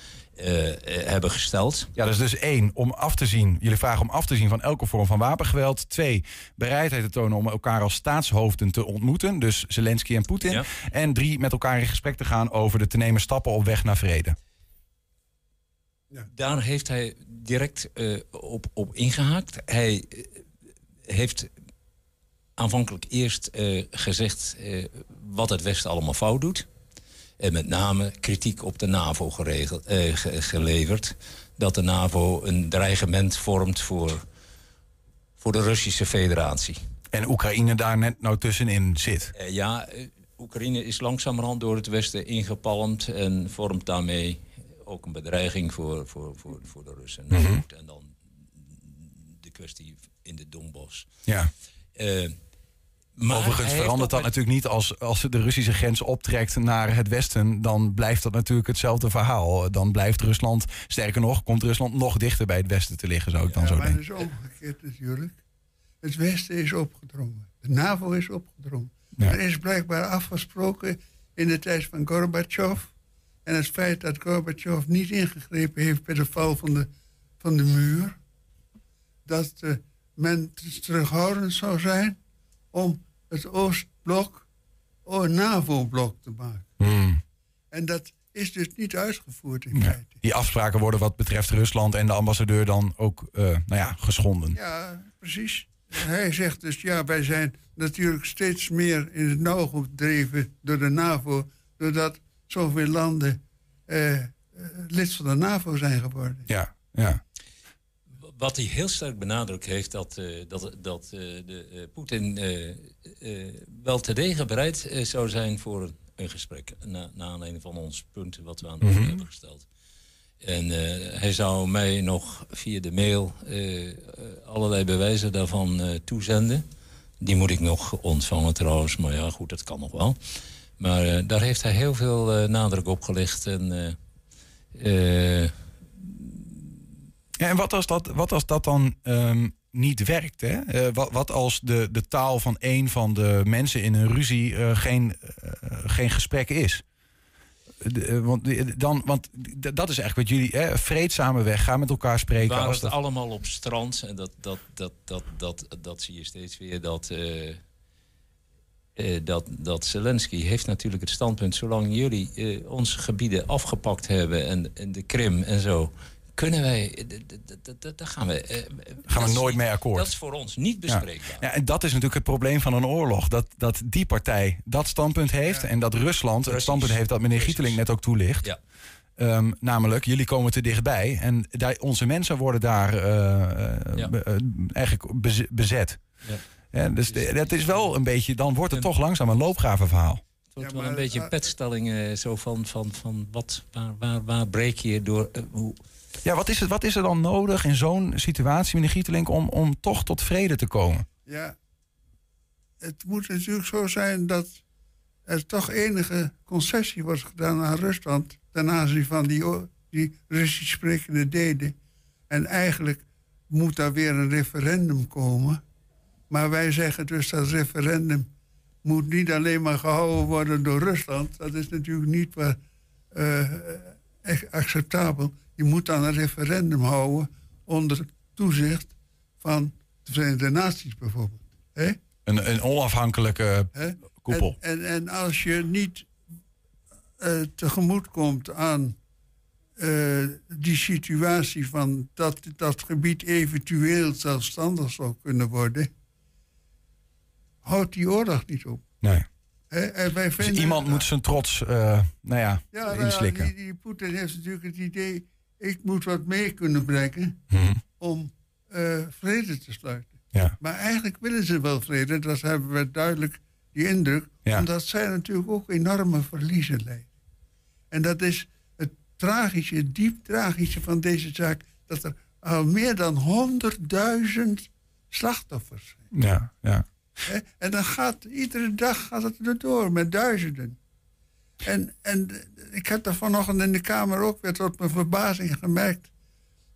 hebben gesteld. Ja, dat is dus één, om af te zien. Jullie vragen om af te zien van elke vorm van wapengeweld. Twee, bereidheid te tonen om elkaar als staatshoofden te ontmoeten. Dus Zelensky en Poetin. Ja. En drie, met elkaar in gesprek te gaan over de te nemen stappen op weg naar vrede. Daar heeft hij direct eh, op, op ingehaakt. Hij eh, heeft aanvankelijk eerst eh, gezegd eh, wat het Westen allemaal fout doet. En met name kritiek op de NAVO geregeld, eh, ge- geleverd. Dat de NAVO een dreigement vormt voor, voor de Russische federatie. En Oekraïne daar net nou tussenin zit. Eh, ja, eh, Oekraïne is langzamerhand door het Westen ingepalmd en vormt daarmee ook een bedreiging voor, voor, voor, voor de Russen. Nou Mhm. en dan de kwestie in de Donbass. Ja. Eh, maar Overigens verandert dat natuurlijk niet als, als de Russische grens optrekt naar het westen. Dan blijft dat natuurlijk hetzelfde verhaal. Dan blijft Rusland, sterker nog, komt Rusland nog dichter bij het westen te liggen, zou ik dan Ja, zo maar het denken. is omgekeerd natuurlijk. Het Westen is opgedrongen. De NAVO is opgedrongen. Ja. Er is blijkbaar afgesproken in de tijd van Gorbachev. En het feit dat Gorbachev niet ingegrepen heeft bij de val van de, van de muur. Dat eh, men terughoudend zou zijn om het Oostblok een NAVO-blok te maken. Hmm. En dat is dus niet uitgevoerd in Ja. feite. Die afspraken worden wat betreft Rusland en de ambassadeur dan ook eh, nou ja, geschonden. Ja, precies. Hij zegt dus, ja, wij zijn natuurlijk steeds meer in het nauw gedreven door de NAVO, doordat zoveel landen eh, eh, lid van de NAVO zijn geworden. Ja, ja. Wat hij heel sterk benadrukt heeft, dat, eh, dat, dat eh, de, eh, Poetin wel terdege bereid eh, zou zijn voor een, gesprek. Na, na aanleiding van ons punten wat we aan de orde Mhm. hebben gesteld. En hij zou mij nog via de mail allerlei bewijzen daarvan toezenden. Die moet ik nog ontvangen trouwens, maar ja, goed, dat kan nog wel. Maar daar heeft hij heel veel nadruk op gelegd. En, Ja, en wat als dat, wat als dat dan ehm, niet werkt? Hè? Eh, wat, wat als de, de taal van een van de mensen in een ruzie eh, geen, eh, geen gesprek is? De, want, dan, want dat is eigenlijk wat jullie, hè, vreedzame weg, gaan met elkaar spreken. waren Als het dat, allemaal op strand. En dat, dat, dat, dat, dat, dat zie je steeds weer. Dat, dat, dat Zelensky heeft natuurlijk het standpunt... zolang jullie eh, onze gebieden afgepakt hebben en, en de Krim en zo... kunnen wij... Daar gaan we... eh, Gaan we nooit mee akkoord. Dat is voor ons niet bespreekbaar. Ja, en dat is natuurlijk het probleem van een oorlog. Dat, dat die partij dat standpunt heeft en dat Rusland het standpunt heeft dat meneer Gieteling net ook toelicht. Ja. Ehm, namelijk, jullie komen te dichtbij en daar, onze mensen worden daar eh, eh, be- eigenlijk bez- bezet. Ja. Dus de- dat is wel een beetje, dan wordt het toch langzaam een loopgravenverhaal. Het wordt Ja, wel maar, een beetje een petstelling zo van, van, van wat, waar, waar, waar breek je door... hoe, Ja, wat is, het, wat is er dan nodig in zo'n situatie, meneer Gieteling, om, om toch tot vrede te komen? Ja, het moet natuurlijk zo zijn dat er toch enige concessie wordt gedaan aan Rusland ten aanzien van die, die Russisch sprekende delen. En eigenlijk moet daar weer een referendum komen. Maar wij zeggen dus dat referendum moet niet alleen maar gehouden worden door Rusland. Dat is natuurlijk niet waar, eh, echt acceptabel. Je moet dan een referendum houden onder toezicht van de Verenigde Naties bijvoorbeeld. Een, een onafhankelijke koepel. En, en, en als je niet eh, tegemoet komt aan eh, die situatie van dat dat gebied eventueel zelfstandig zou kunnen worden, houdt die oorlog niet op. Nee. Wij Dus iemand moet zijn trots, eh, nou ja, ja, nou ja, inslikken. die, die Poetin heeft natuurlijk het idee, ik moet wat mee kunnen brengen Mhm. om eh, vrede te sluiten. Ja. Maar eigenlijk willen ze wel vrede, dat hebben we duidelijk die indruk. Ja. Omdat zij natuurlijk ook enorme verliezen lijden. En dat is het tragische, diep tragische van deze zaak, dat er al meer dan 100.000 slachtoffers zijn. Ja, ja. En dan gaat iedere dag gaat het er door met duizenden. En, en ik heb er vanochtend in de Kamer ook weer tot mijn verbazing gemerkt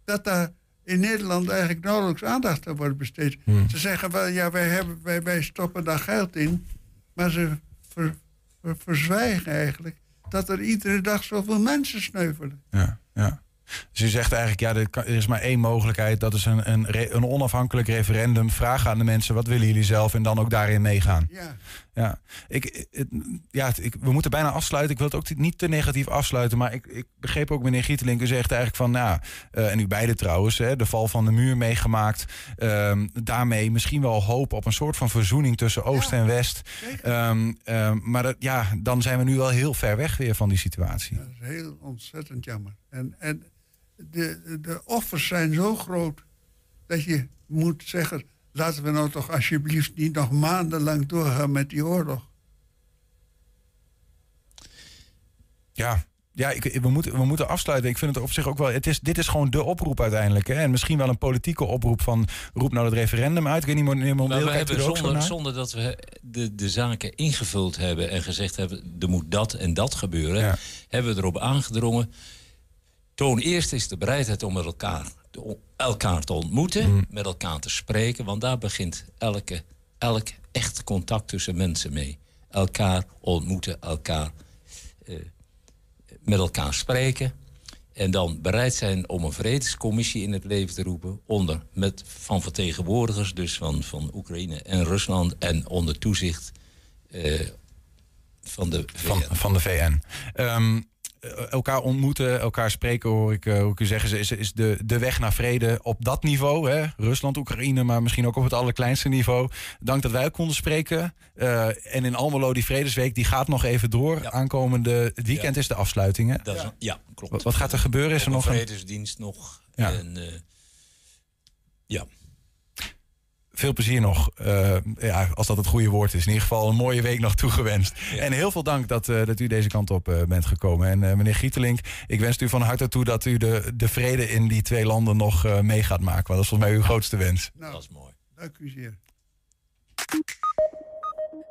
dat daar in Nederland eigenlijk nauwelijks aandacht aan wordt besteed. Hmm. Ze zeggen wel, ja, wij, hebben, wij, wij stoppen daar geld in, maar ze ver- ver- verzwijgen eigenlijk dat er iedere dag zoveel mensen sneuvelen. Ja, ja. Dus u zegt eigenlijk, ja, er, kan- er is maar één mogelijkheid. Dat is een, een, re- een onafhankelijk referendum. Vragen aan de mensen, wat willen jullie zelf? En dan ook daarin meegaan. Ja. Ja, ik, het- ja het- ik, we moeten bijna afsluiten. Ik wil het ook niet te negatief afsluiten. Maar ik, ik begreep ook meneer Gietelink. U zegt eigenlijk van, nou, eh, en u beide trouwens, hè, de val van de muur meegemaakt. Ehm, daarmee misschien wel hoop op een soort van verzoening tussen Oost en West. Ehm, ehm, maar dat, ja, dan zijn we nu wel heel ver weg weer van die situatie. Dat is heel ontzettend jammer. En, en de, de offers zijn zo groot dat je moet zeggen... laten we nou toch alsjeblieft niet nog maandenlang doorgaan met die oorlog. Ja, ja ik, we, moeten, we moeten afsluiten. Ik vind het op zich ook wel. Het is, dit is gewoon de oproep uiteindelijk. Hè? En misschien wel een politieke oproep van. roep nou het referendum uit. Ik weet niet, meneer Maar Mondeel, we kijkt u hebben er ook zo zonder, naar? zonder dat we de, de zaken ingevuld hebben en gezegd hebben... er moet dat en dat gebeuren, hebben we erop aangedrongen... toon eerst eens de bereidheid om met elkaar, elkaar te ontmoeten... Mm. met elkaar te spreken, want daar begint elke, elk echt contact tussen mensen mee. Elkaar ontmoeten, elkaar eh, met elkaar spreken... En dan bereid zijn om een vredescommissie in het leven te roepen. Onder, met, van vertegenwoordigers, dus van, van Oekraïne en Rusland. En onder toezicht eh, van de VN. Van, van de VN. Ehm, eh, elkaar ontmoeten, elkaar spreken, hoor ik, eh, hoor ik u zeggen, is, is de, de weg naar vrede op dat niveau. Hè? Rusland, Oekraïne, maar misschien ook op het allerkleinste niveau. Dank dat wij ook konden spreken. Eh, en in Almelo, die Vredesweek, die gaat nog even door. Aankomende weekend is de afsluiting. Hè? Dat is- ja, klopt. Wat, wat gaat er gebeuren? Is er nog een vredesdienst nog. Ja. En, eh, ja. Veel plezier nog, eh, ja, als dat het goede woord is. In ieder geval een mooie week nog toegewenst. En heel veel dank dat, eh, dat u deze kant op eh, bent gekomen. En eh, meneer Gietelink, ik wens u van harte toe dat u de, de vrede in die twee landen nog eh, mee gaat maken. Want dat is volgens mij uw grootste wens. Nou, dat is mooi. Dank u zeer.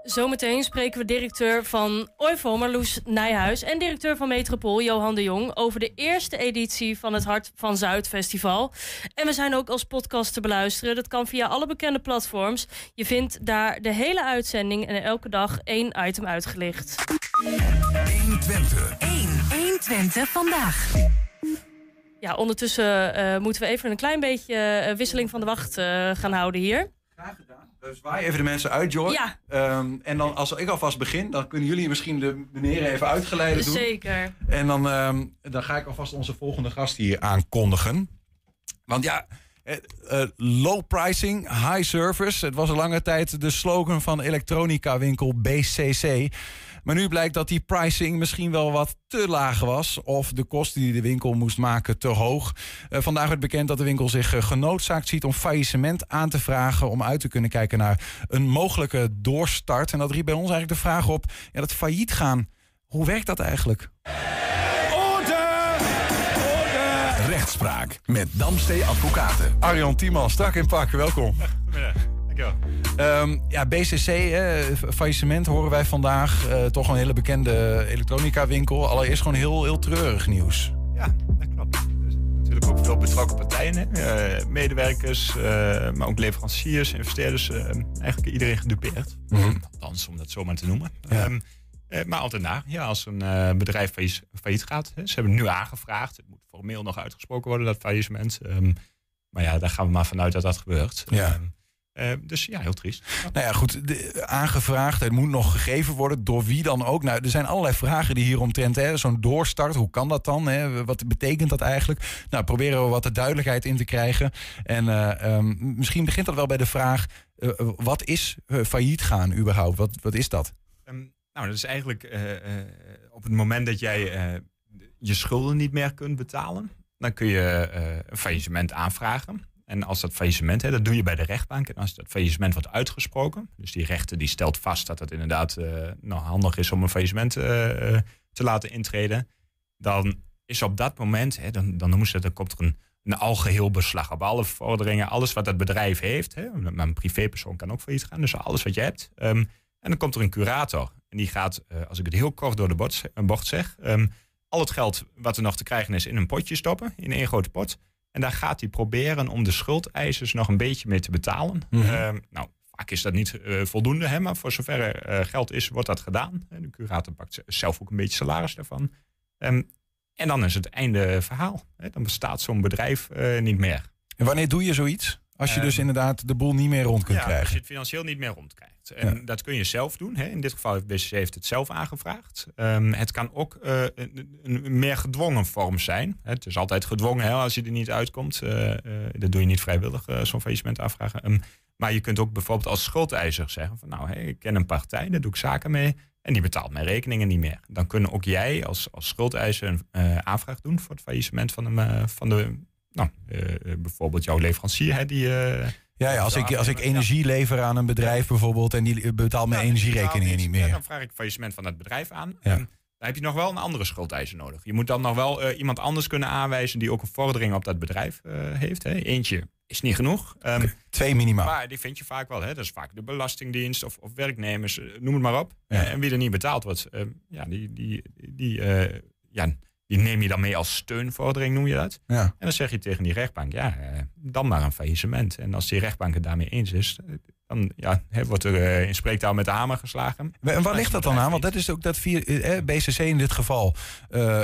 Zometeen spreken we directeur van OIVO, Marloes Nijhuis... en directeur van Metropool, Johan de Jong... over de eerste editie van het Hart van Zuid Festival. En we zijn ook als podcast te beluisteren. Dat kan via alle bekende platforms. Je vindt daar de hele uitzending en elke dag één item uitgelicht. 120. 1. 120 vandaag. Ja, ondertussen eh, moeten we even een klein beetje eh, wisseling van de wacht eh, gaan houden hier. Graag gedaan. Dus zwaai even de mensen uit, Joy. Ja. Ehm, en dan als ik alvast begin, dan kunnen jullie misschien de meneer even uitgeleiden doen. Zeker. En dan, ehm, dan ga ik alvast onze volgende gast hier aankondigen. Want ja, eh, eh, low pricing, high service. Het was een lange tijd de slogan van elektronica winkel BCC. Maar nu blijkt dat die pricing misschien wel wat te laag was. Of de kosten die de winkel moest maken te hoog. Eh, vandaag werd bekend dat de winkel zich eh, genoodzaakt ziet om faillissement aan te vragen. Om uit te kunnen kijken naar een mogelijke doorstart. En dat riep bij ons eigenlijk de vraag op: ja, dat failliet gaan. Hoe werkt dat eigenlijk? Rechtspraak met Damstee Advocaten. Arjan Tiemann, strak in pak, welkom. Ehm, ja, BCC, hè, faillissement horen wij vandaag. Eh, toch een hele bekende elektronica winkel. Allereerst gewoon heel, heel treurig nieuws. Ja, dat klopt. Dus natuurlijk ook veel betrokken partijen. Eh, medewerkers, eh, maar ook leveranciers, investeerders. eh, eigenlijk iedereen gedupeerd. Mhm. Althans, om dat zo maar te noemen. Ja. Ehm, eh, maar altijd na, ja, als een eh, bedrijf failliet, failliet gaat. Hè, ze hebben nu aangevraagd. Het moet formeel nog uitgesproken worden, dat faillissement. Ehm, maar ja, daar gaan we maar vanuit dat dat gebeurt. Ja. Eh, dus ja, heel triest. Nou ja, goed, de, aangevraagd. Het moet nog gegeven worden. Door wie dan ook? Nou, er zijn allerlei vragen die hieromtrent. hè, Zo'n doorstart, hoe kan dat dan? Hè? Wat betekent dat eigenlijk? Nou, proberen we wat de duidelijkheid in te krijgen. En eh, ehm, misschien begint dat wel bij de vraag... eh, wat is eh, failliet gaan überhaupt? Wat, wat is dat? Ehm, nou, dat is eigenlijk eh, eh, op het moment dat jij eh, je schulden niet meer kunt betalen, dan kun je eh, een faillissement aanvragen. En als dat faillissement, hè, dat doe je bij de rechtbank. En als dat faillissement wordt uitgesproken, dus die rechter die stelt vast dat het inderdaad eh, nou, handig is om een faillissement eh, eh, te laten intreden, dan is op dat moment, hè, dan, dan noemen ze het, dan komt er een, algeheel beslag op alle vorderingen, alles wat dat bedrijf heeft. Hè, maar een privépersoon kan ook failliet gaan, dus alles wat je hebt. Ehm, en dan komt er een curator. En die gaat, als ik het heel kort door de bocht, bocht zeg, ehm, al het geld wat er nog te krijgen is in een potje stoppen, in één grote pot. En daar gaat hij proberen om de schuldeisers nog een beetje mee te betalen. Mhm. Ehm, nou, vaak is dat niet eh, voldoende, hè, maar voor zover er eh, geld is, wordt dat gedaan. En de curator pakt zelf ook een beetje salaris daarvan. Ehm, en dan is het einde verhaal. Hè. Dan bestaat zo'n bedrijf eh, niet meer. En wanneer doe je zoiets? Als je dus Ehm, indaad de boel niet meer rond kunt ja, als krijgen. je het financieel niet meer En dat kun je zelf doen. Hè. In dit geval heeft BCC heeft het zelf aangevraagd. Ehm, het kan ook eh, een, een meer gedwongen vorm zijn. Het is altijd gedwongen hè, als je er niet uitkomt. Eh, dat doe je niet vrijwillig, zo'n faillissement aanvragen. Ehm, maar je kunt ook bijvoorbeeld als schuldeiser zeggen van nou, ik ken een partij, daar doe ik zaken mee. En die betaalt mijn rekeningen niet meer. Dan kunnen ook jij als, als schuldeiser een aanvraag doen voor het faillissement van, een, eh, van de, nou, bijvoorbeeld jouw leverancier. Hè, die, Ja, ja als, ik, als ik energie lever aan een bedrijf bijvoorbeeld... en die betaalt mijn energierekeningen niet meer. dan vraag ik faillissement van het bedrijf aan. Ja. Dan heb je nog wel een andere schuldeiser nodig. Je moet dan nog wel eh, iemand anders kunnen aanwijzen die ook een vordering op dat bedrijf eh, heeft. Hè. Eentje is niet genoeg. Ehm, <laughs> Twee minimaal. maar die vind je vaak wel. Hè. Dat is vaak de Belastingdienst of, of werknemers, eh, noem het maar op. Ja. Eh, en wie er niet betaald wordt, ehm, ja, die, die, die, eh, ja, die neem je dan mee als steunvordering, noem je dat. Ja. En dan zeg je tegen die rechtbank, ja, eh, dan maar een faillissement. En als die rechtbank het daarmee eens is, eh, dan ja, wordt er eh, in spreektaal met de hamer geslagen. En waar ligt dat dan aan? Want dat is ook dat vier, eh, BCC in dit geval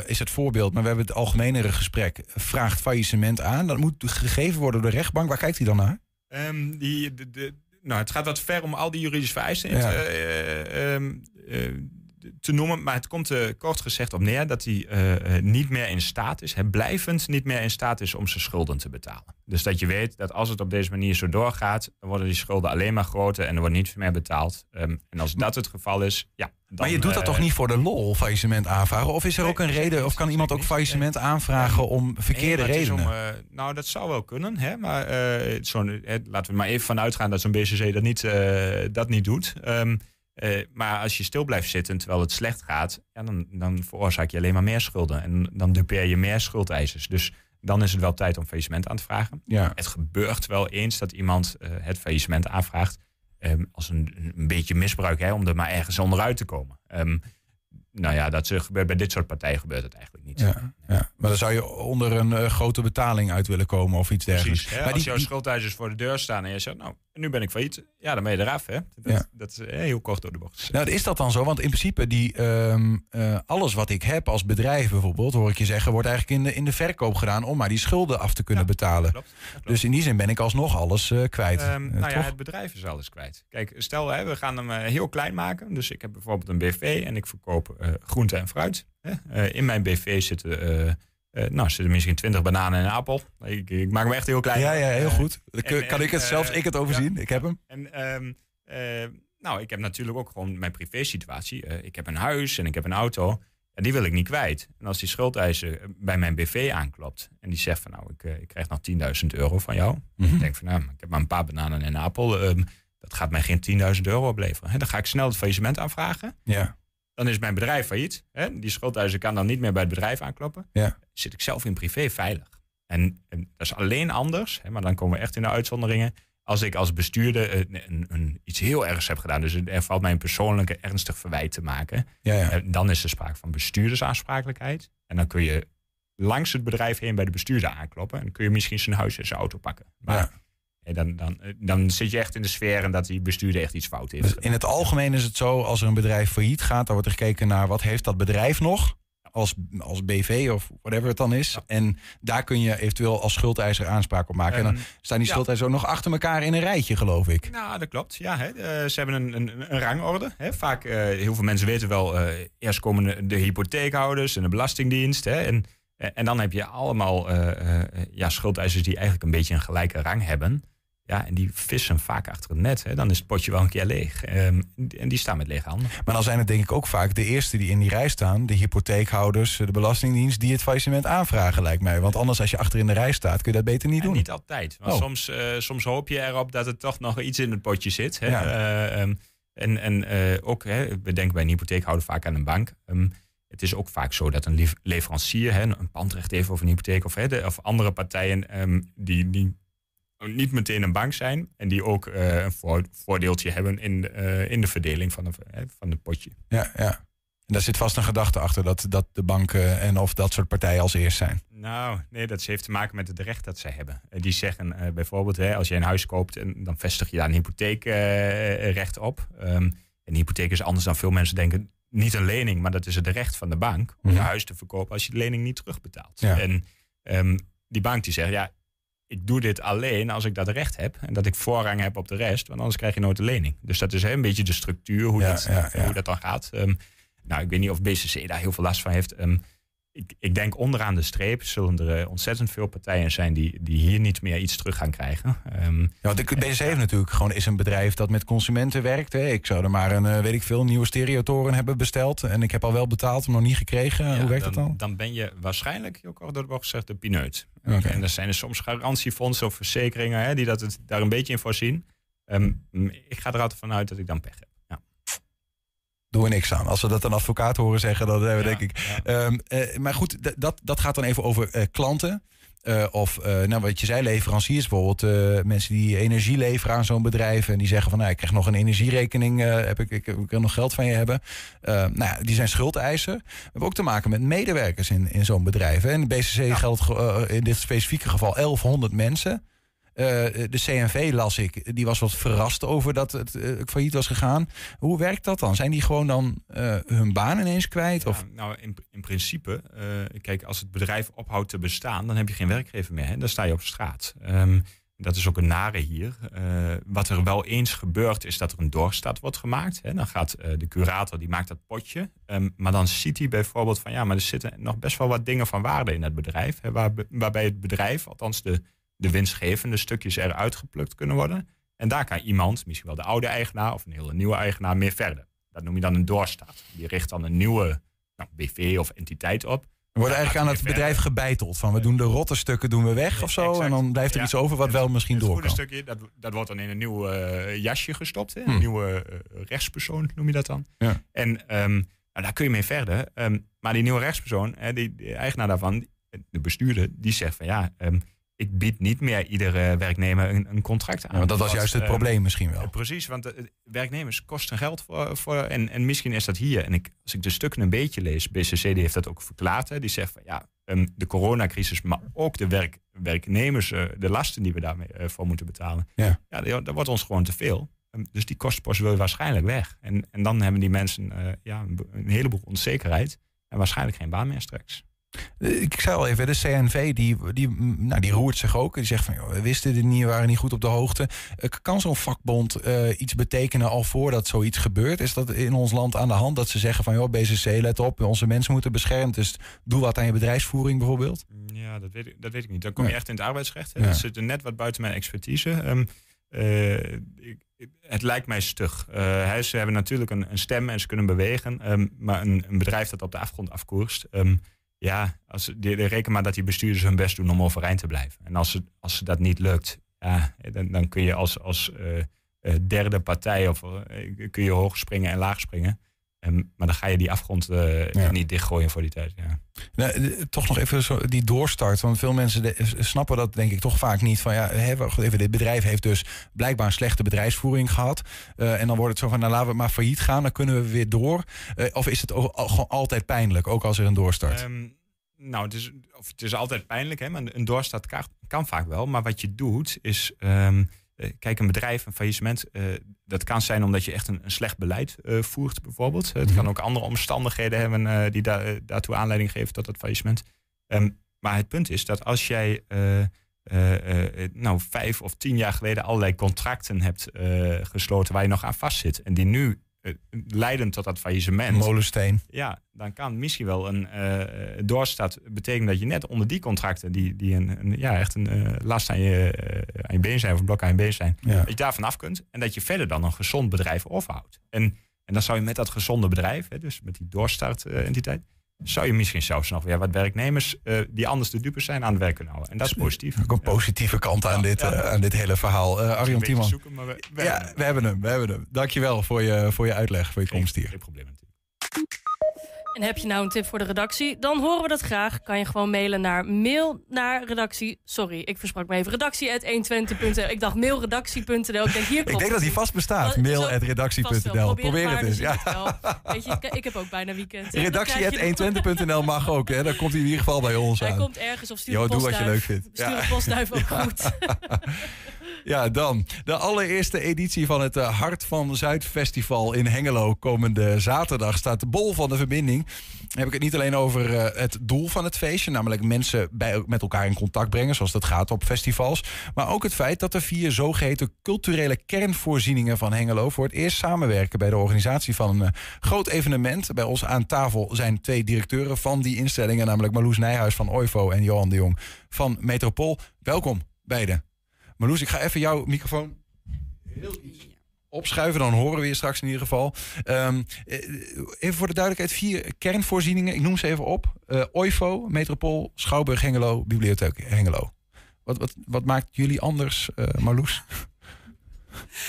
is het voorbeeld. Maar we hebben het algemenere gesprek. Vraagt faillissement aan. Dat moet gegeven worden door de rechtbank. Waar kijkt hij dan naar? Ehm, die, de, de, nou, het gaat wat ver om al die juridische vereisten in Ja. te, te noemen. Maar het komt er kort gezegd op neer dat hij eh, eh, niet meer in staat is, blijvend niet meer in staat is om zijn schulden te betalen. Dus dat je weet dat als het op deze manier zo doorgaat, dan worden die schulden alleen maar groter en er wordt niet meer betaald. Ehm, en als dat het geval is, ja. Dan, maar je doet dat eh, toch niet voor de lol, faillissement aanvragen? Of is er ook een reden, of kan iemand ook faillissement aanvragen om verkeerde Nee, redenen? om, eh, nou, dat zou wel kunnen. Hè? Maar eh, eh, laten we maar even vanuit gaan dat zo'n BCC dat niet, eh, dat niet doet. Ehm, eh, maar als je stil blijft zitten terwijl het slecht gaat, ja, dan, dan veroorzaak je alleen maar meer schulden. En dan dupeer je meer schuldeisers. Dus dan is het wel tijd om faillissement aan te vragen. Ja. Het gebeurt wel eens dat iemand eh, het faillissement aanvraagt. ehm, als een, een beetje misbruik, hè, om er maar ergens onderuit te komen. Ehm, nou ja, dat gebeurt bij dit soort partijen gebeurt het eigenlijk niet. Ja. Ja, maar dan zou je onder een eh, grote betaling uit willen komen of iets dergelijks. Precies. Hè? Maar Als die, jouw schuldeisers voor de deur staan en je zegt, nou, nu ben ik failliet. Ja, dan ben je eraf, hè. Dat, Ja. dat is eh, heel kort door de bocht. nou, is dat dan zo? Want in principe, die, ehm, eh, alles wat ik heb als bedrijf bijvoorbeeld, hoor ik je zeggen, wordt eigenlijk in de, in de verkoop gedaan om maar die schulden af te kunnen betalen. Dus in die zin ben ik alsnog alles kwijt. Ehm, Eh, nou ja, het bedrijf is alles kwijt. Kijk, stel hè, we gaan hem heel klein maken. Dus ik heb bijvoorbeeld een BV en ik verkoop groente en fruit. Eh, in mijn BV zitten, eh, nou, zitten misschien 20 bananen en een appel. Ik, ik maak hem echt heel klein. Ja, ja, heel goed. En- kan ik het zelfs ik het overzien? ja. Ik heb hem. En ehm, eh, nou, ik heb natuurlijk ook gewoon mijn privésituatie. Eh, ik heb een huis en ik heb een auto. En die wil ik niet kwijt. En als die schuldeiser bij mijn BV aanklopt en die zegt van nou, ik, ik krijg nog 10.000 euro van jou. Mhm. Ik denk van nou, ik heb maar een paar bananen en een appel. ehm, dat gaat mij geen 10.000 euro opleveren. Dan ga ik snel het faillissement aanvragen. Ja. Dan is mijn bedrijf failliet. Hè? Die schuldeiser kan dan niet meer bij het bedrijf aankloppen. Ja. Zit ik zelf in privé veilig. En, en dat is alleen anders, hè, maar dan komen we echt in de uitzonderingen. Als ik als bestuurder eh, een, een, iets heel ergs heb gedaan. Dus er valt mij een persoonlijke ernstig verwijt te maken. Ja, ja. eh, Dan is er sprake van bestuurdersaansprakelijkheid. En dan kun je langs het bedrijf heen bij de bestuurder aankloppen. En kun je misschien zijn huis en zijn auto pakken. Maar eh, dan, dan, eh, dan zit je echt in de sfeer en dat die bestuurder echt iets fout heeft. Dus in het algemeen is het zo, als er een bedrijf failliet gaat, dan wordt er gekeken naar wat heeft dat bedrijf nog als, als BV of whatever het dan is. En daar kun je eventueel als schuldeiser aanspraak op maken. en dan En- staan die ja. schuldeisers ook nog achter elkaar in een rijtje, geloof ik. Nou, dat klopt. Ja, hè. Eh, ze hebben een, een, een rangorde. Hè. Vaak, eh, heel veel mensen weten wel, eerst komen de, de hypotheekhouders en de belastingdienst. Hè. En, en dan heb je allemaal ja, schuldeisers die eigenlijk een beetje een gelijke rang hebben. Ja, en die vissen vaak achter het net. Hè. Dan is het potje wel een keer leeg. Ehm, en die staan met lege handen. Maar dan zijn het denk ik ook vaak de eerste die in die rij staan, de hypotheekhouders, de belastingdienst, die het faillissement aanvragen, lijkt mij. Want anders, als je achter in de rij staat, kun je dat beter niet En doen. niet altijd. Want Oh. soms, eh, soms hoop je erop dat er toch nog iets in het potje zit. Hè? Ja. Eh, ehm, en en eh, ook, hè, we denken bij een hypotheekhouder vaak aan een bank. Ehm, het is ook vaak zo dat een leverancier hè, een pandrecht heeft over een hypotheek of, hè, de- of andere partijen die, die niet meteen een bank zijn en die ook eh, een voor- voordeeltje hebben in, de, eh, in de verdeling van, de, hè, van het potje. Ja, ja. En daar zit vast een gedachte achter dat, dat de banken en of dat soort partijen als eerst zijn. Nou, nee, dat heeft te maken met het recht dat zij hebben. Eh, Die zeggen eh, bijvoorbeeld, hè, als je een huis koopt, en dan vestig je daar een hypotheekrecht op. Ehm, een hypotheek is anders dan veel mensen denken. Niet een lening, maar dat is het recht van de bank om je Mhm. huis te verkopen als je de lening niet terugbetaalt. Ja. En ehm, die bank die zegt, ja, ik doe dit alleen als ik dat recht heb en dat ik voorrang heb op de rest, want anders krijg je nooit de lening. Dus dat is hè, een beetje de structuur, hoe, Ja, dat, ja, ja. hoe dat dan gaat. Ehm, nou, ik weet niet of BCC daar heel veel last van heeft. Ehm, ik, ik denk onderaan de streep zullen er eh, ontzettend veel partijen zijn die, die hier niet meer iets terug gaan krijgen. Ehm, Ja, want de BCC heeft natuurlijk gewoon is een bedrijf dat met consumenten werkt. Hè. Ik zou er maar een, eh, weet ik veel, nieuwe stereotoren hebben besteld. En ik heb al wel betaald, maar nog niet gekregen. ja, Hoe werkt dat dan? Dan ben je waarschijnlijk, kort door de bocht gezegd, de pineut. Oké. En er zijn er soms garantiefondsen of verzekeringen hè, die dat het, daar een beetje in voorzien. Ehm, ik ga er altijd vanuit dat ik dan pech heb. Doen we niks aan. Als we dat een advocaat horen zeggen, dan hebben we Ja, denk ik. Ehm, eh, maar goed, dat, dat gaat dan even over eh, klanten. Eh, of, eh, nou, wat je zei, leveranciers bijvoorbeeld. eh, mensen die energie leveren aan zo'n bedrijf. En die zeggen van, nou, ik krijg nog een energierekening. eh, heb ik, ik, ik wil nog geld van je hebben. Eh, nou ja, die zijn schuldeiser. We hebben ook te maken met medewerkers in, in zo'n bedrijf. Hè. In de BCC geldt ge- eh, in dit specifieke geval 1100 mensen. Eh, de CNV las ik, die was wat verrast over dat het eh, failliet was gegaan. Hoe werkt dat dan? Zijn die gewoon dan eh, hun baan ineens kwijt? Of? Nou, in, in principe, kijk, als het bedrijf ophoudt te bestaan, dan heb je geen werkgever meer. Hè? Dan sta je op straat. Ehm, dat is ook een nare hier. Wat er wel eens gebeurt, is dat er een doorstart wordt gemaakt. Hè? Dan gaat de curator, die maakt dat potje. Ehm, maar dan ziet hij bijvoorbeeld van, ja, maar er zitten nog best wel wat dingen van waarde in het bedrijf. Hè? Waar, waarbij het bedrijf, althans de, de winstgevende stukjes eruit geplukt kunnen worden. En daar kan iemand, misschien wel de oude eigenaar of een hele nieuwe eigenaar, mee verder. Dat noem je dan een doorstart. Die richt dan een nieuwe nou, BV of entiteit op. We worden eigenlijk aan het bedrijf gebeiteld. Van we doen de rotte stukken doen we weg of zo. En dan blijft er Ja. iets over wat wel misschien Het door goede kan. stukje, dat, dat wordt dan in een nieuw eh, jasje gestopt. Hè? Een Hmm. nieuwe eh, rechtspersoon noem je dat dan. Ja. En ehm, nou, daar kun je mee verder. Ehm, maar die nieuwe rechtspersoon, hè, die, eigenaar daarvan, de bestuurder, die zegt van ja, ehm, ik bied niet meer iedere werknemer een, een contract aan. Ja, want dat was juist het ehm, probleem misschien wel. eh, Precies, want eh, werknemers kosten geld voor. voor en, en misschien is dat hier. En ik, als ik de stukken een beetje lees, BCC die heeft dat ook verklaard. Hè, die zegt van ja, ehm, de coronacrisis, maar ook de werk, werknemers, eh, de lasten die we daarmee eh, voor moeten betalen. Ja. Ja, dat, dat wordt ons gewoon te veel. Ehm, dus die kostenpost wil waarschijnlijk weg. En, en dan hebben die mensen eh, ja, een heleboel onzekerheid en waarschijnlijk geen baan meer straks. Eh, Ik zei al even, de CNV die, die, mm, nou, die roert zich ook. Die zegt van, joh, we wisten dit niet, we waren niet goed op de hoogte. Eh, Kan zo'n vakbond eh, iets betekenen al voordat zoiets gebeurt? Is dat in ons land aan de hand dat ze zeggen van, joh, BCC, let op, onze mensen moeten beschermd. Dus doe wat aan je bedrijfsvoering bijvoorbeeld? Ja, dat weet ik, dat weet ik niet. Dan kom je echt in het arbeidsrecht. Hè. Ja. Dat zit er net wat buiten mijn expertise. Ehm, eh, ik- het lijkt mij stug. Hè, ze hebben natuurlijk een, een stem en ze kunnen bewegen. ehm, maar een, een bedrijf dat op de afgrond afkoerst... ehm, ja, als, de- reken maar dat die bestuurders hun best doen om overeind te blijven. En als, ze, als ze dat niet lukt, ja, dan, dan kun je als, als eh, eh, derde partij... Of, eh, kun je hoog springen en laag springen. Maar dan ga je die afgrond eh, niet dichtgooien voor die tijd. Ja. Nou, eh, toch nog even zo, die doorstart. Want veel mensen de- snappen dat denk ik toch vaak niet. Van ja, hè, wacht even, dit bedrijf heeft dus blijkbaar een slechte bedrijfsvoering gehad. Eh, en dan wordt het zo van, nou laten we maar failliet gaan. Dan kunnen we weer door. Of is het o- al- gewoon altijd pijnlijk, ook als er een doorstart? Ehm, nou, het is, of het is altijd pijnlijk, hè, maar een doorstart kan, kan vaak wel. Maar wat je doet is, ehm, eh, kijk, een bedrijf, een faillissement, eh, dat kan zijn omdat je echt een, een slecht beleid eh, voert, bijvoorbeeld. Het kan ook andere omstandigheden hebben eh, die daar, eh, daartoe aanleiding geven tot het faillissement. Ehm, maar het punt is dat als jij eh, eh, eh, nou, vijf of tien jaar geleden allerlei contracten hebt eh, gesloten waar je nog aan vastzit en die nu eh, leiden tot dat faillissement. Molensteen. Ja, dan kan misschien wel een eh doorstart betekenen dat je net onder die contracten, die, die een, een- ja, echt een eh, last aan je, aan je been zijn of een blok aan je been zijn, Ja. dat je daarvan af kunt en dat je verder dan een gezond bedrijf overhoudt. En, en dan zou je met dat gezonde bedrijf, hè, dus met die doorstartentiteit, zou je misschien zelfs nog weer wat werknemers eh, die anders de dupe zijn aan het werk kunnen houden. En dat is positief. Ook een positieve kant aan, dit, ja. eh, aan dit hele verhaal. Eh Arjan Tiemann. zoeken, maar we- we ja, hebben hem. we hebben hem. We hebben hem. Dankjewel voor je, voor je uitleg, voor je komst hier. Geen probleem natuurlijk. En heb je nou een tip voor de redactie? Dan horen we dat graag. Kan je gewoon mailen naar mail naar redactie. Sorry, ik versprak me even. Redactie.120.nl. Ik dacht mailredactie.nl. Ik denk hier Ik denk dat die vast bestaat. Wel, Mail zo- at redactie.nl. Probeer het eens. Ja. het. Weet je, ik- heb ook bijna weekend. Je- Redactie.120.nl mag ook. Hè? Dan komt hij in ieder geval bij ons Hij aan. komt ergens of stuur Jo, doe wat je leuk vindt. Stuur Ja. een postduif ook goed. <laughs> Ja, dan. De allereerste editie van het eh, Hart van Zuid Festival in Hengelo. Komende zaterdag staat bol van de verbinding. Dan heb ik het niet alleen over eh, het doel van het feestje. Namelijk mensen bij, met elkaar in contact brengen. Zoals dat gaat op festivals. Maar ook het feit dat de vier zogeheten culturele kernvoorzieningen van Hengelo. voor het eerst samenwerken bij de organisatie van een eh, groot evenement. Bij ons aan tafel zijn twee directeuren van die instellingen. Namelijk Marloes Nijhuis van OIVO en Johan de Jong van Metropool. Welkom beiden. Marloes, ik ga even jouw microfoon heel iets opschuiven. Dan horen we je straks in ieder geval. Ehm, eh, even voor de duidelijkheid. Vier kernvoorzieningen. Ik noem ze even op. Eh OIVO, Metropool, Schouwburg Hengelo, Bibliotheek Hengelo. Wat, wat, wat maakt jullie anders, eh Marloes?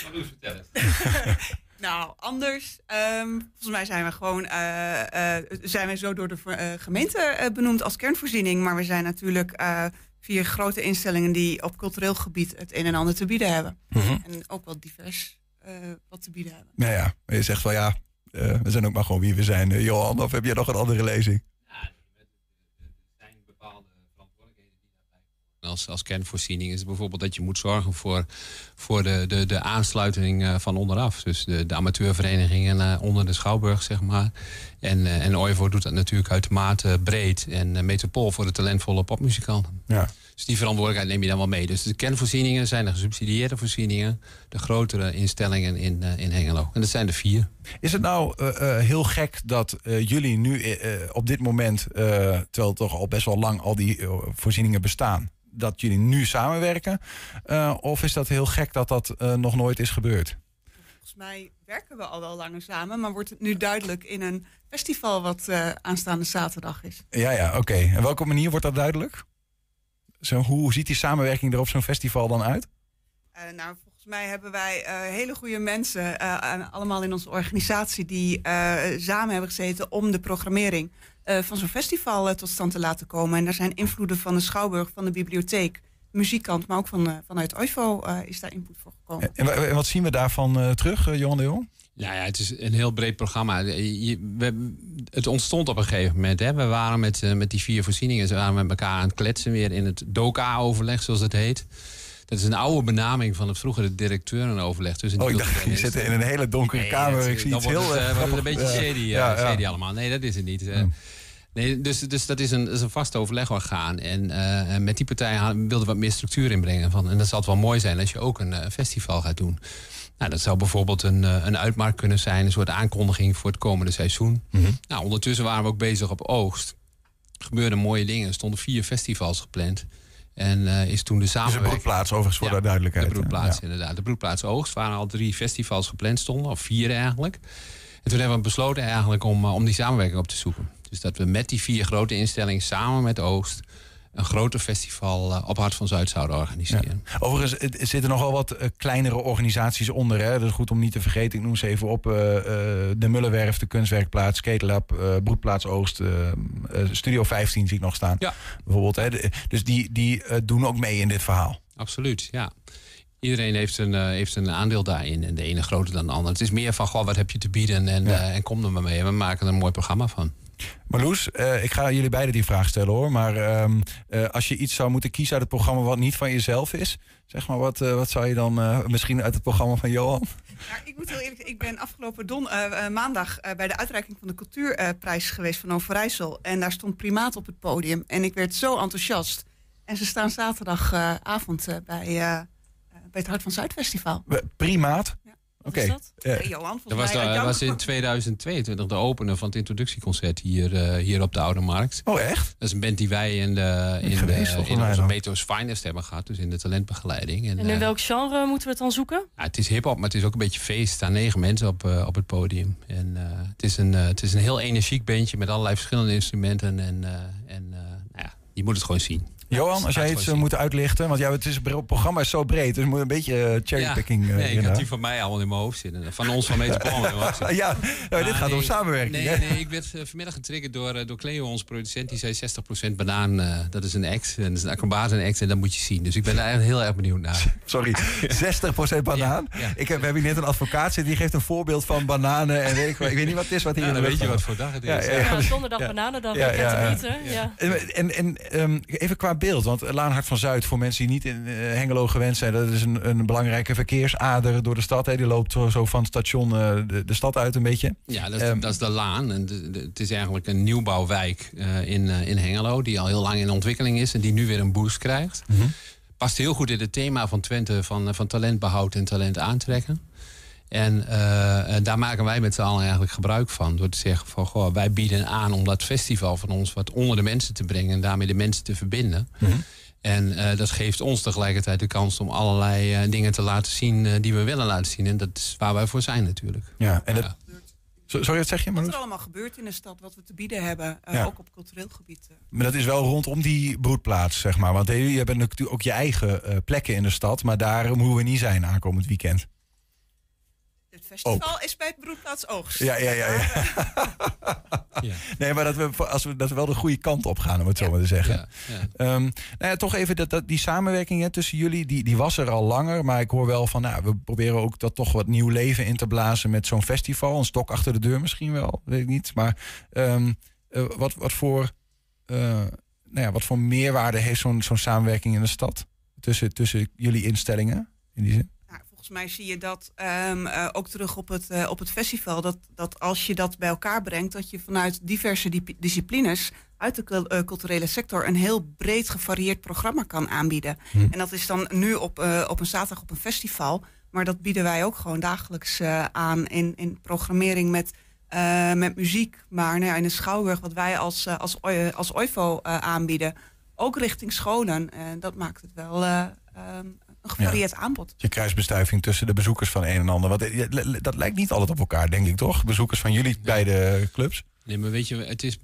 Marloes, vertel het. <laughs> Nou, anders. ehm, volgens mij zijn we gewoon eh, eh, zijn wij zo door de eh, gemeente eh, benoemd als kernvoorziening. Maar we zijn natuurlijk eh, vier grote instellingen die op cultureel gebied het een en ander te bieden hebben. Mhm. En ook wel divers eh, wat te bieden hebben. Nou ja, je zegt wel ja, eh, we zijn ook maar gewoon wie we zijn. Eh, Johan, of heb jij nog een andere lezing? Als, als kernvoorziening is het bijvoorbeeld dat je moet zorgen voor, voor de, de, de aansluiting eh, van onderaf. Dus de, de amateurverenigingen eh, onder de Schouwburg, zeg maar. En, eh, en OIVO doet dat natuurlijk uitermate breed. En Metropool voor de talentvolle popmuzikanten. Ja. Dus die verantwoordelijkheid neem je dan wel mee. Dus de kernvoorzieningen zijn de gesubsidieerde voorzieningen. De grotere instellingen in, in Hengelo. En dat zijn er vier. Is het nou heel gek dat jullie nu op dit moment, terwijl toch al best wel lang al die voorzieningen bestaan, dat jullie nu samenwerken? Eh, of is dat heel gek dat dat eh, nog nooit is gebeurd? Volgens mij werken we al wel langer samen, maar wordt het nu duidelijk in een festival wat eh, aanstaande zaterdag is. Ja, ja, oké. En welke manier wordt dat duidelijk? Zo, hoe ziet die samenwerking er op zo'n festival dan uit? Nou, volgens mij hebben wij hele goede mensen, allemaal in onze organisatie, die samen hebben gezeten om de programmering van zo'n festival eh, tot stand te laten komen. En daar zijn invloeden van de Schouwburg, van de bibliotheek, de muziekkant, maar ook van, eh, vanuit OIVO eh, is daar input voor gekomen. En, wa- en wat zien we daarvan eh, terug, eh, Johan de Jong? Nou ja, het is een heel breed programma. Je- we- het ontstond op een gegeven moment. Hè. We waren met, eh, met die vier voorzieningen ze waren met elkaar aan het kletsen weer in het DOCA-overleg, zoals het heet. Dat is een oude benaming van het vroegere directeurenoverleg. tussen Oh, ik dacht, je zit in een hele donkere Nee, kamer. ik zie iets heel het, eh, eh, wordt het een beetje Ja. shady, eh, Ja, ja. shady allemaal. Nee, dat is het niet. Nee, dus, dus dat is een, is een vast overlegorgaan. En eh, met die partij wilden we wat meer structuur inbrengen. Van, en dat zal het wel mooi zijn als je ook een eh, festival gaat doen. Nou, dat zou bijvoorbeeld een, eh, een uitmarkt kunnen zijn. Een soort aankondiging voor het komende seizoen. Mhm. Nou, ondertussen waren we ook bezig op oogst. Er gebeurden mooie dingen. Er stonden vier festivals gepland. En is toen de Dus samenwerking... broedplaats, overigens, voor Ja, de duidelijkheid. De broedplaats, Ja. inderdaad. De broedplaats Oogst waren al drie festivals gepland stonden. Of vier eigenlijk. En toen hebben we besloten eigenlijk om, om die samenwerking op te zoeken. Dus dat we met die vier grote instellingen samen met Oogst... een groter festival eh, op Hart van Zuid zouden organiseren. Overigens het- er zitten nogal wat eh, kleinere organisaties onder. Hè? Dat is goed om niet te vergeten. Ik noem ze even op. eh, de Mullenwerf, de Kunstwerkplaats, Skatelab, eh Broedplaats Oost, Studio 15 zie ik nog staan. Ja. Bijvoorbeeld. Hè? Dus die, die doen ook mee in dit verhaal. Absoluut, ja. Iedereen heeft een, heeft een aandeel daarin. En de ene groter dan de ander. Het is meer van, goh, wat heb je te bieden? En, en kom er maar mee. En we maken er een mooi programma van. Marloes, eh, ik ga jullie beiden die vraag stellen hoor. Maar ehm, eh, als je iets zou moeten kiezen uit het programma wat niet van jezelf is, zeg maar, wat, eh, wat zou je dan misschien uit het programma van Johan? Ja, ik moet heel eerlijk ik ben afgelopen don, maandag bij de uitreiking van de cultuurprijs geweest van Overijssel. En daar stond Primaat op het podium. En ik werd zo enthousiast. En ze staan zaterdagavond bij, bij het Hart van Zuid Festival. We- Primaat? Oké. dat? Johan, Dat was, was in 2022 de opener van het introductieconcert hier, eh, hier op de Oude Markt. Oh, echt? Dat is een band die wij in, de, in, geweest, de, in onze. Meto's Finest hebben gehad. Dus in de talentbegeleiding. En, En in eh, welk genre moeten we het dan zoeken? ja, het is hip-hop, maar het is ook een beetje feest. Er staan negen mensen op, eh, op het podium. En eh, het, is een, het is een heel energiek bandje met allerlei verschillende instrumenten. En, eh, en eh, nou ja, je moet het gewoon zien. Johan, als jij iets eh, moet uitlichten, want ja, het, is, het programma is zo breed, dus je moet een beetje eh, cherrypicking. eh, nee, ik had die van mij allemaal in mijn hoofd zitten. Van ons van hoofd zitten. <laughs> Ja, ja, dit Maar gaat om samenwerking, Nee, hè? nee, ik werd vanmiddag getriggerd door, door Cleo, onze producent. Die zei 60% banaan, eh, dat is een act. En dat is een acrobaat en act en dat moet je zien. Dus ik ben daar eigenlijk heel erg benieuwd naar. <laughs> Sorry, 60% banaan. Ik heb, we hebben hier net een advocaat zitten, die geeft een voorbeeld van bananen. En weet ik, ik weet niet wat het is wat hier Ja, in de dan weet je wat voor dag het is. Ja, ja, Ja, donderdag bananendag. Ja, Ja, ja, ja. niet, hè? Ja. En, en, en ehm, even qua beeld, want Laanhart van Zuid, voor mensen die niet in eh, Hengelo gewend zijn, dat is een, een belangrijke verkeersader door de stad. Hè. Die loopt zo, van het station eh, de, de stad uit een beetje. Ja, dat is, Ehm, dat is de Laan. En de- de- het is eigenlijk een nieuwbouwwijk eh, in, in Hengelo... die al heel lang in ontwikkeling is en die nu weer een boost krijgt. Mhm. Past heel goed in het thema van Twente van, van talentbehoud en talent aantrekken. En eh, eh, daar maken wij met z'n allen eigenlijk gebruik van. Door te zeggen van, goh, wij bieden aan om dat festival van ons... wat onder de mensen te brengen en daarmee de mensen te verbinden... Mhm. En eh, dat geeft ons tegelijkertijd de kans om allerlei eh, dingen te laten zien eh, die we willen laten zien. En dat is waar wij voor zijn natuurlijk. Ja, en dat, Zo- Sorry, wat zeg je, Wat Marloes? er allemaal gebeurt in de stad, wat we te bieden hebben, eh, Ja. ook op cultureel gebied. Maar dat is wel rondom die broedplaats, zeg maar. Want jullie hebben natuurlijk ook je eigen eh, plekken in de stad. Maar daar moeten we niet zijn aankomend weekend. Het festival is bij Broedplaats Oogst. Ja, ja, ja. ja. <laughs> Nee, maar dat we, als we, dat we wel de goede kant op gaan, om het zo maar te zeggen. Ja, ja. Ehm, nou ja, toch even dat, dat, die samenwerking hè, tussen jullie, die, die was er al langer. Maar ik hoor wel van, nou, we proberen ook dat toch wat nieuw leven in te blazen met zo'n festival. Een stok achter de deur misschien wel, weet ik niet. Maar ehm, eh, wat, wat, voor, eh, nou ja, wat voor meerwaarde heeft zo'n zo'n samenwerking in de stad? Tussen, tussen jullie instellingen, in die zin? Volgens mij zie je dat ehm, eh, ook terug op het, eh, op het festival. Dat, dat als je dat bij elkaar brengt, dat je vanuit diverse di- disciplines uit de eh, culturele sector een heel breed gevarieerd programma kan aanbieden. Hm. En dat is dan nu op, op een zaterdag op een festival. Maar dat bieden wij ook gewoon dagelijks aan in, in programmering met, met muziek. Maar nou ja, in de Schouwburg, wat wij als, als, als OIVO aanbieden, ook richting scholen. En dat maakt het wel eh, ehm, een gevarieerd aanbod. Je kruisbestuiving tussen de bezoekers van een en ander. Want eh, dat lijkt niet altijd op elkaar, denk ik toch? Bezoekers van jullie beide clubs. Nee, maar weet je, het is,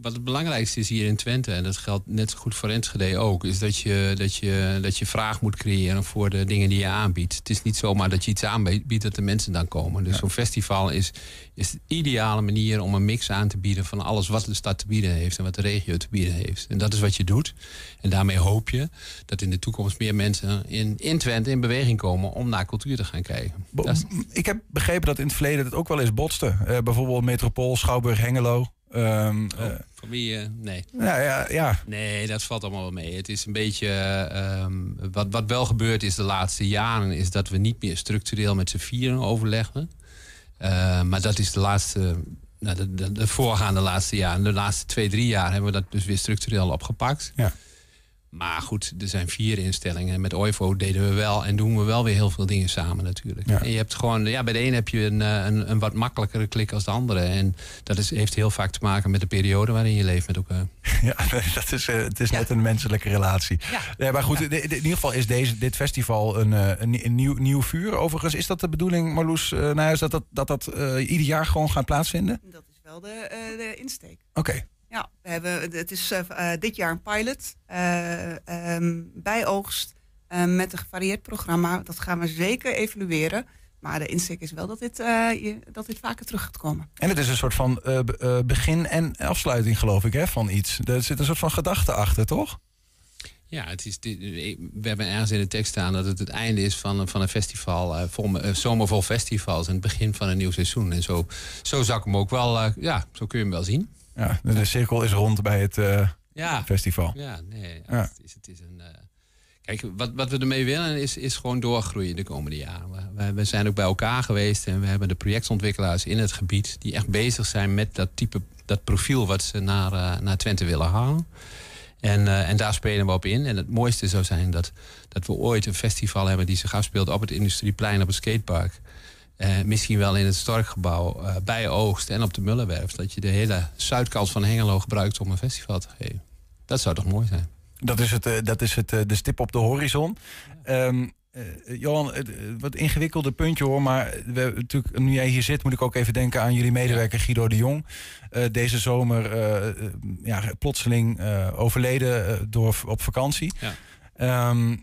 wat het belangrijkste is hier in Twente, en dat geldt net zo goed voor Enschede ook, is dat je, dat je, dat je vraag moet creëren voor de dingen die je aanbiedt. Het is niet zomaar dat je iets aanbiedt dat de mensen dan komen. Dus zo'n festival is, is de ideale manier om een mix aan te bieden van alles wat de stad te bieden heeft en wat de regio te bieden heeft. En dat is wat je doet. En daarmee hoop je dat in de toekomst meer mensen in, in Twente in beweging komen om naar cultuur te gaan kijken. Is- Ik heb begrepen dat in het verleden het ook wel eens botste. Eh, bijvoorbeeld Metropool, Schouwburg, Hengelo. Van wie? eh, nee. ja, ja, ja. Nee, dat valt allemaal wel mee. Het is een beetje. ehm, wat, wat wel gebeurd is de laatste jaren, is dat we niet meer structureel met z'n vieren overleggen. Eh, maar dat is de laatste. Nou, de, de, de voorgaande laatste jaren. De laatste twee, drie jaar hebben we dat dus weer structureel opgepakt. Ja. Maar goed, er zijn vier instellingen. En met OIVO deden we wel en doen we wel weer heel veel dingen samen natuurlijk. Ja. En je hebt gewoon, ja, bij de een heb je een, eh, een, een wat makkelijkere klik als de andere. En dat is, heeft heel vaak te maken met de periode waarin je leeft met elkaar. <laughs> Ja, dat is, eh, het is net een menselijke relatie. Ja. maar goed, in ieder geval is deze, dit festival een, eh, een, een nieuw, nieuw vuur. Overigens, is dat de bedoeling, Marloes, eh nou, is dat dat, dat, dat eh, ieder jaar gewoon gaat plaatsvinden? Dat is wel de, eh, de insteek. Oké. Ja, we hebben, het is eh, eh, dit jaar een pilot eh, ehm, bij oogst eh, met een gevarieerd programma. Dat gaan we zeker evalueren. Maar de insteek is wel dat dit, eh, je- dat dit vaker terug gaat komen. En het is een soort van be- begin en afsluiting, geloof ik, hè, van iets. Er zit een soort van gedachte achter, toch? Ja, het is, we hebben ergens in de tekst staan dat het het einde is van, van een festival, eh, vol, zomervol festivals en het begin van een nieuw seizoen. En zo, zo zou ik hem ook wel, eh, ja, zo kun je hem wel zien. Ja, de, cirkel is rond bij het eh, Ja. festival. Ja, nee, Ja. Het, is, het is een. eh, kijk, wat, wat we ermee willen is, is gewoon doorgroeien de komende jaren. We, we, we zijn ook bij elkaar geweest en we hebben de projectontwikkelaars in het gebied die echt bezig zijn met dat type, dat profiel wat ze naar, eh, naar Twente willen halen. En, en daar spelen we op in. En het mooiste zou zijn dat, dat we ooit een festival hebben die zich afspeelt op het Industrieplein, op het skatepark. Eh, misschien wel in het Storkgebouw, eh, bij Oogst en op de Mullenwerf. Dat je de hele zuidkant van Hengelo gebruikt om een festival te geven. Dat zou toch mooi zijn? Dat is, het, eh, dat is het, de stip op de horizon. Eh, Johan, het, wat ingewikkelde puntje hoor. Maar we, natuurlijk, nu jij hier zit, moet ik ook even denken aan jullie medewerker Guido de Jong. Deze zomer ja, plotseling overleden door, op vakantie. Ja. Ehm,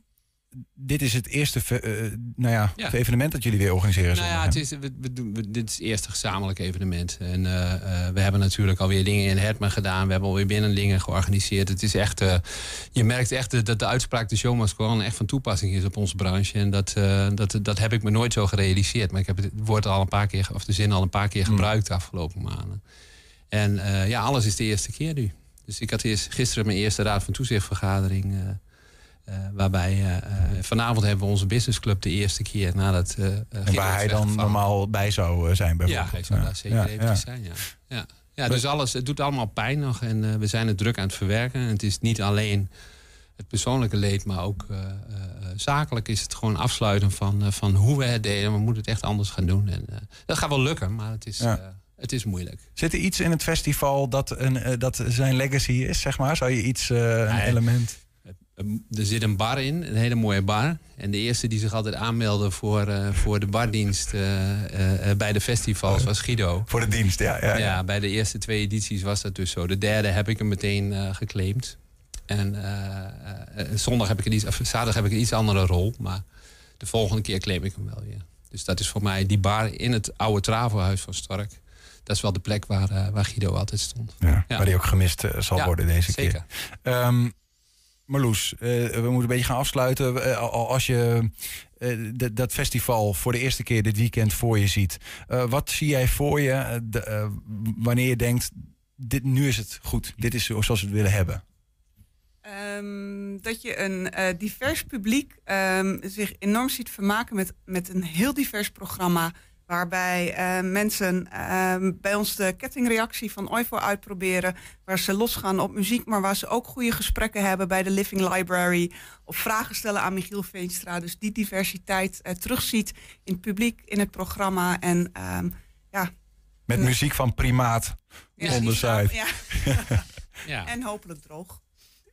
dit is het eerste ve- eh, nou ja, Ja. evenement dat jullie weer organiseren. Nou ja, het is, we, we doen, we- dit is het eerste gezamenlijk evenement. En eh, eh, we hebben natuurlijk alweer dingen in Hetman gedaan. We hebben alweer binnen dingen georganiseerd. Het is echt, eh, je merkt echt eh, dat de uitspraak de show must echt van toepassing is op onze branche. En dat, eh, dat, dat heb ik me nooit zo gerealiseerd. Maar ik heb het woord al een paar keer, of de zin al een paar keer gebruikt de afgelopen maanden. En eh, ja, alles is de eerste keer nu. Dus ik had eerst gisteren mijn eerste raad van toezichtvergadering. eh, eh, waarbij eh, eh, vanavond hebben we onze businessclub de eerste keer nadat. En waar hij dan normaal bij zou zijn Ja, bijvoorbeeld. hij zou daar zeker Ja, eventjes ja. zijn, ja. ja. Ja, dus alles, het doet allemaal pijn nog en we zijn het druk aan het verwerken. En het is niet alleen het persoonlijke leed, maar ook zakelijk is het gewoon afsluiten van, van hoe we het deden. We moeten het echt anders gaan doen. En, dat gaat wel lukken, maar het is, Ja. het is moeilijk. Zit er iets in het festival dat, een, dat zijn legacy is, zeg maar? Zou je iets, een Nee. element... Er zit een bar in, een hele mooie bar. En de eerste die zich altijd aanmeldde voor, eh, voor de bardienst eh, bij de festivals was Guido. Voor de dienst, ja. Ja, Ja, bij de eerste twee edities was dat dus zo. De derde heb ik hem meteen geclaimd. En zondag heb ik een iets, of zaterdag heb ik een iets andere rol. Maar de volgende keer claim ik hem wel weer. Dus dat is voor mij die bar in het oude Travohuis van Stork. Dat is wel de plek waar, waar Guido altijd stond. Ja, Ja. Waar die ook gemist zal Ja, worden deze zeker. keer. Ehm, Marloes, eh, we moeten een beetje gaan afsluiten. Eh, al- als je eh, dat festival voor de eerste keer dit weekend voor je ziet. wat zie jij voor je wanneer je denkt, dit, nu is het goed. Dit is zoals we het willen hebben. Ehm, dat je een divers publiek ehm, zich enorm ziet vermaken met, met een heel divers programma. Waarbij eh, mensen ehm, bij ons de kettingreactie van OIVO uitproberen. Waar ze losgaan op muziek, maar waar ze ook goede gesprekken hebben bij de Living Library. Of vragen stellen aan Michiel Veenstra. Dus die diversiteit eh, terugziet in het publiek, in het programma. En ehm, ja, Met muziek van Primaat Ja. Ja. Ja. <laughs> En hopelijk droog.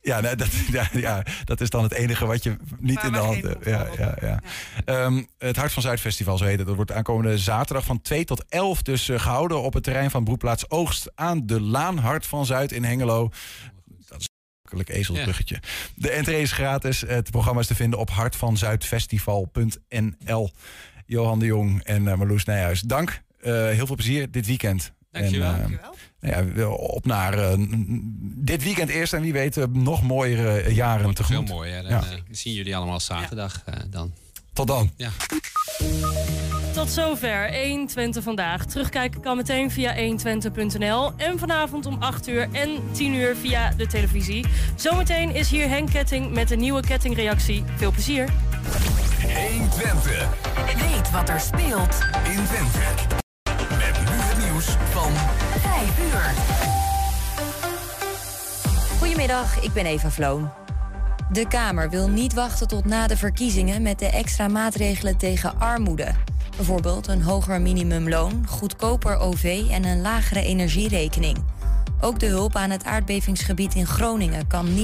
Ja, nee, dat, <laughs> ja, ja, dat is dan het enige wat je niet Waar in de hand hebt. Ja, ja, ja. Ehm, het Hart van Zuid Festival, zo heet het. Dat wordt aankomende zaterdag van 2 tot 11 dus eh, gehouden op het terrein van Broedplaats Oogst aan de Laan Hart van Zuid in Hengelo. Dat is een makkelijk ezelsbruggetje. De entree is gratis. Het programma is te vinden op hartvanzuidfestival.nl. Johan de Jong en eh, Marloes Nijhuis, dank. Eh, heel veel plezier dit weekend. Dankjewel. En, eh, Dankjewel. nou ja, op naar eh, dit weekend eerst en wie weet eh, nog mooiere jaren Veel tegemoet. mooier. En, Ja. eh, zien jullie allemaal zaterdag eh, dan. Tot dan. Ja. Tot zover 120 vandaag. Terugkijken kan meteen via 120.nl. En vanavond om 8 uur en 10 uur via de televisie. Zometeen is hier Henk Ketting met een nieuwe kettingreactie. Veel plezier. 120. Weet wat er speelt in Twente. 5 uur. Goedemiddag, ik ben Eva Vloon. De Kamer wil niet wachten tot na de verkiezingen met de extra maatregelen tegen armoede. Bijvoorbeeld een hoger minimumloon, goedkoper OV en een lagere energierekening. Ook de hulp aan het aardbevingsgebied in Groningen kan niet.